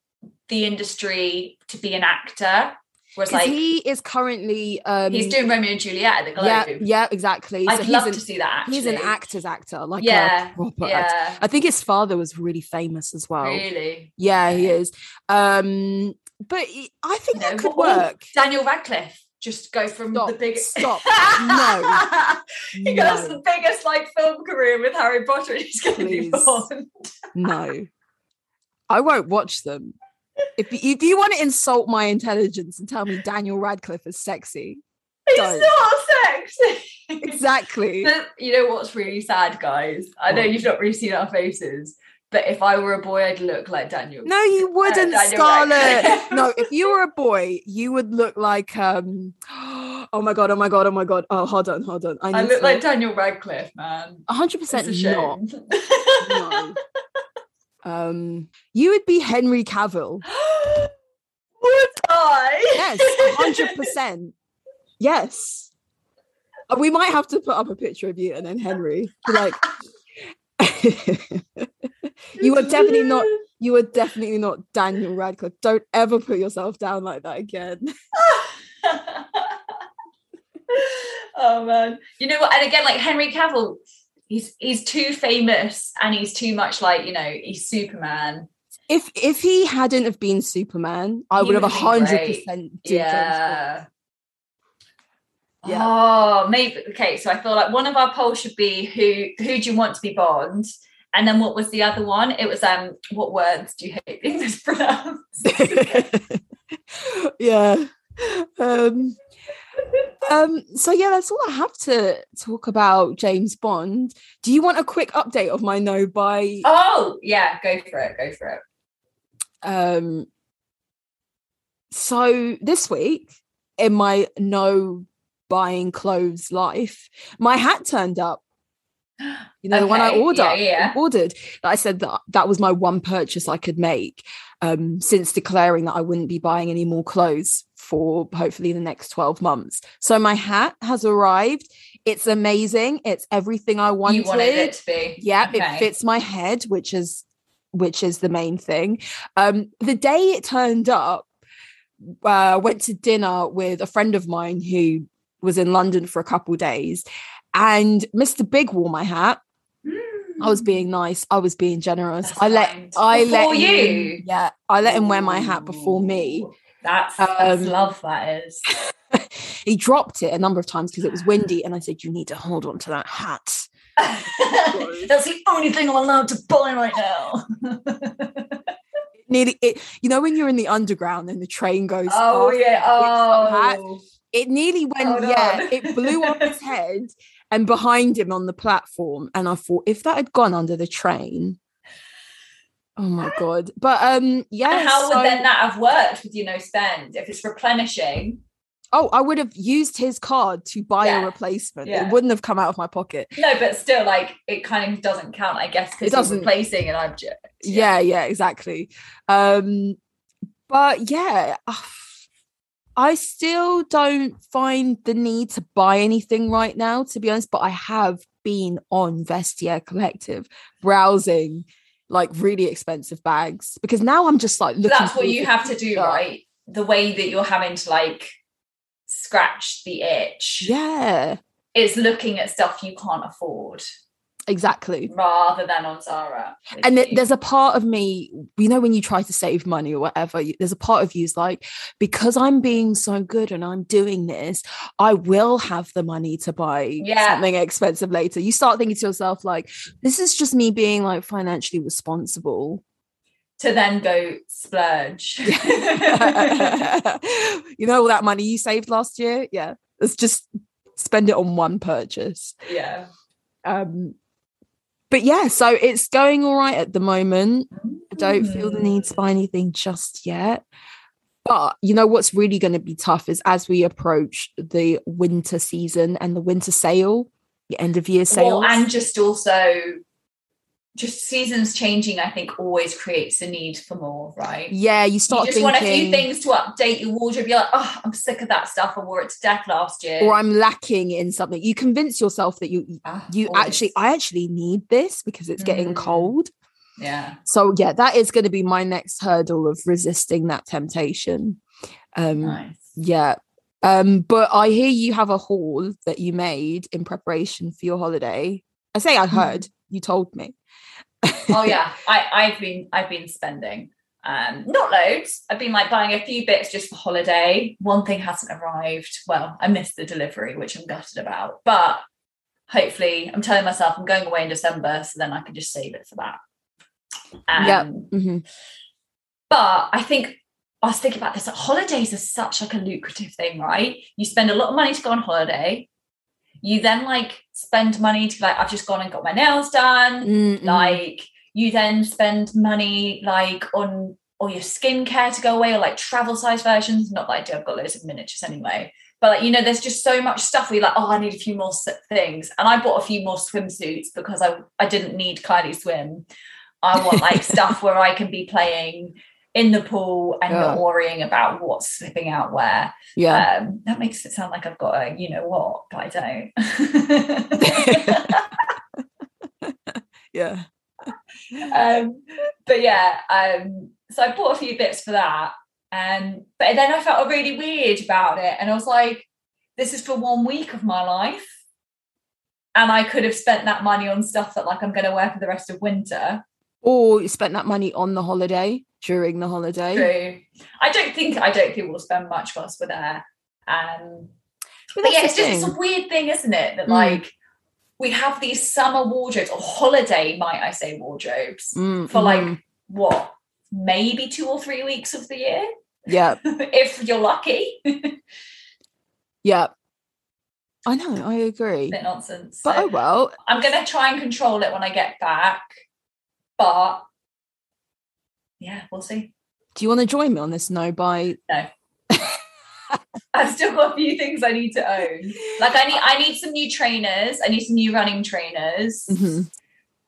the industry to be an actor whereas like
he is currently um
he's doing romeo and juliet at the globe
yeah, yeah, exactly.
i'd
so
love
he's
to
an,
see that actually.
he's an actor's actor, like
Yeah,
proper actor.
yeah
I think his father was really famous as well.
really
Yeah, he is. Um, but I think
You
that
know,
could
what-
work.
daniel radcliffe just go from
Stop,
the biggest
stop. No.
he has
No.
the biggest like film career with harry potter and he's going to be born
No, I won't watch them. If you, if you want to insult my intelligence and tell me Daniel Radcliffe is sexy,
he's
Don't.
not sexy
exactly.
You know what's really sad, guys? I know you've not really seen our faces, but if I were a boy, I'd look like Daniel.
No, you wouldn't,
Daniel
Scarlett. No, if you were a boy, you would look like um. Oh my god! Oh my god! Oh my god! Oh, hold on, hold on. I,
I look
to-
like Daniel Radcliffe, man.
One
hundred
percent not. No. Um, you would be Henry Cavill.
Would I?
Yes, hundred percent. Yes. Uh, We might have to put up a picture of you and then Henry. Like, you are definitely not. You are definitely not Daniel Radcliffe. Don't ever put yourself down like that again.
oh man, you know what? And again, like Henry Cavill, he's he's too famous and he's too much like you know he's Superman.
If if he hadn't have been Superman, I
He
would have
would have been
hundred percent.
Yeah.
Yeah.
Oh, maybe okay. So I feel like one of our polls should be who who do you want to be Bond? And then what was the other one? It was um what words do you hate being mispronounced?
yeah. Um, um, so yeah, that's all I have to talk about James Bond. Do you want a quick update of my no buy?
oh yeah, go for it, go for it.
Um, so this week in my no buying clothes life, my hat turned up. You know, the one I
Okay, yeah,
ordered,
yeah.
ordered. I said that that was my one purchase I could make um, since declaring that I wouldn't be buying any more clothes for hopefully the next 12 months. So my hat has arrived. It's amazing. It's everything I wanted.
You wanted it to be.
Yeah,
Okay.
it fits my head, which is which is the main thing. Um, the day it turned up, uh, I went to dinner with a friend of mine who was in London for a couple days, and Mr. Big wore my hat. I was being nice. I was being generous.
That's
I let
kind.
I
Before
let
you?
him, yeah, I let him wear my hat before me.
That's, that's
Um,
love. That is.
he dropped it a number of times because it was windy, and I said, "You need to hold on to that hat."
That's the only thing I'm allowed to buy right now.
Nearly, it, you know, when you're in the underground and the train goes.
oh yeah.
top hat,
Oh.
it nearly went
Hold
yeah
on.
it blew off his head and behind him on the platform and i thought if that had gone under the train oh my god but um yeah
And how
so-
would then that have worked with you know spend if it's replenishing?
oh i would have used his card to buy
Yeah.
a replacement
Yeah.
it wouldn't have come out of my pocket
No, but still, like it kind of doesn't count, I guess,
It
because
doesn't.
you're replacing an object.
yeah yeah exactly um but yeah uh, i still don't find the need to buy anything right now to be honest but i have been on vestiaire collective browsing like really expensive bags because now i'm just like
So
looking
that's what you have to do,
stuff.
right? The way that you're having to like scratch the itch
yeah
is looking at stuff you can't afford.
Exactly
rather than on Zara.
and th- there's a part of me you know when you try to save money or whatever you- there's a part of you is like because i'm being so good and i'm doing this i will have the money to buy
Yeah.
something expensive later you start thinking to yourself like this is just me being like financially responsible
to then go splurge.
you know all that money you saved last year yeah let's just spend it on one purchase
yeah.
um but yeah so it's going all right at the moment I don't feel the need to buy mm. anything just yet. But you know what's really going to be tough is as we approach the winter season and the winter sale, the end of year sale.
Well, and just also, just seasons changing, I think always creates a need for more, right?
yeah, you
You
start
just
thinking,
want a few things to update your wardrobe. You're like, oh, I'm sick of that stuff. I wore it to death last year.
or I'm lacking in something. You convince yourself that you
Ah,
you
always.
actually I actually need this because it's getting
Mm.
cold.
yeah.
So yeah, that is going to be my next hurdle of resisting that temptation. Um
Nice.
Yeah. Um, but I hear you have a haul that you made in preparation for your holiday. I say I heard, you told me.
oh yeah, I, I've been I've been spending. Um, not loads. I've been like buying a few bits just for holiday. One thing hasn't arrived. Well, I missed the delivery, which I'm gutted about. But hopefully, I'm telling myself I'm going away in December, so then I can just save it for that. Um,
Yep. Mhm.
But I think I was thinking about this. Like, holidays are such like a lucrative thing, right? You spend a lot of money to go on holiday. You then like spend money to like I've just gone and got my nails done.
Mm, mm.
like you then spend money like on or your skincare to go away or like travel size versions. Not that i do i've got loads of miniatures anyway. But like you know there's just so much stuff where you're like oh i need a few more things. And i bought a few more swimsuits because i i didn't need kylie swim. I want like stuff where i can be playing in the pool and not worrying about what's slipping out where
yeah.
um that makes it sound like i've got a you know what but i don't
yeah.
um, but yeah, um, so I bought a few bits for that. Um, but then I felt really weird about it. And I was like, this is for one week of my life. And I could have spent that money on stuff that like I'm going to wear for the rest of winter.
Or you spent that money on the holiday during the holiday.
True. I don't think I don't think we'll spend much whilst we're there. Um,
But
but yeah, it's just it's a weird thing, isn't it? That
Mm.
like we have these summer wardrobes or holiday, might I say, wardrobes
Mm,
for like
mhm.
what maybe two or three weeks of the year
yeah,
if you're lucky
yeah. I know, I agree.
bit nonsense
But
So
oh well,
i'm gonna try and control it when i get back but yeah we'll see
do you want to join me on this no buy?
i've still got a few things i need to own like i need i need some new trainers i need some new running trainers
Mhm.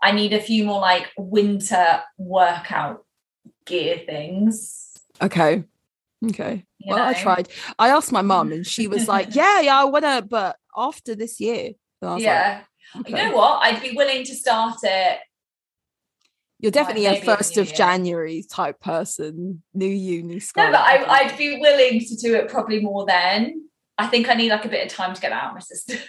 i need a few more like winter workout gear things
Okay. Okay.
you
well, I tried. I asked my mum and she was like, Yeah, yeah, I wanna, but after this year. I was
yeah
like,
you know what i'd be willing to start it
You're definitely a
in the
first of
year.
January type person. New you, new
school.
No,
but I, I'd be willing to do it probably more then. I think I need like a bit of time to get out of my system.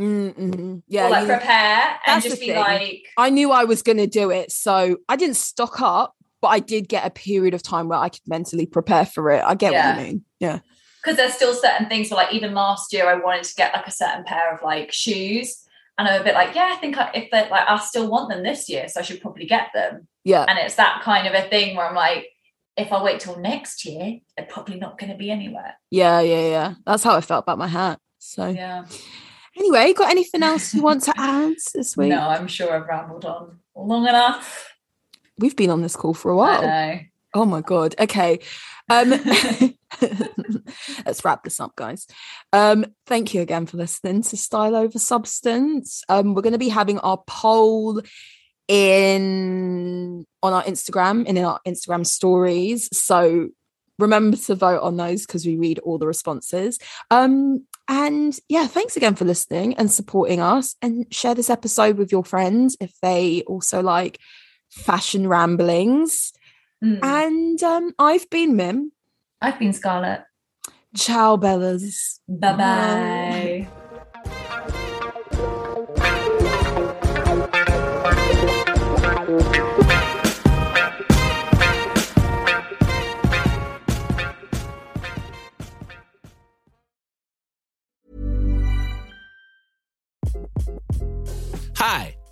Mm, mhm.
Yeah,
Yeah,
or like
you-
prepare and just be
thing.
like,
I knew I was going to do it. So I didn't stock up, but I did get a period of time where I could mentally prepare for it. I get
Yeah.
what you mean. Yeah.
because there's still certain things. So like even last year, I wanted to get like a certain pair of like shoes, and I'm a bit like, yeah, I think I, if they like, I still want them this year, so I should probably get them.
Yeah.
And it's that kind of a thing where I'm like, if I wait till next year, they're probably not going to be anywhere.
Yeah. Yeah. Yeah. That's how I felt about my hat. So
Yeah.
anyway, got anything else you want to add this week?
No, I'm sure I've rambled on long enough.
We've been on this call for a while. Oh my god. Okay. Um let's wrap this up, guys. Um, thank you again for listening to Style Over Substance. Um, we're gonna be having our poll in on our Instagram and in our Instagram stories. So remember to vote on those because we read all the responses. Um, and yeah, thanks again for listening and supporting us. And share this episode with your friends if they also like fashion ramblings.
Mm.
And um, I've been Mim.
I've been Scarlett.
Ciao, Bellas.
Bye bye.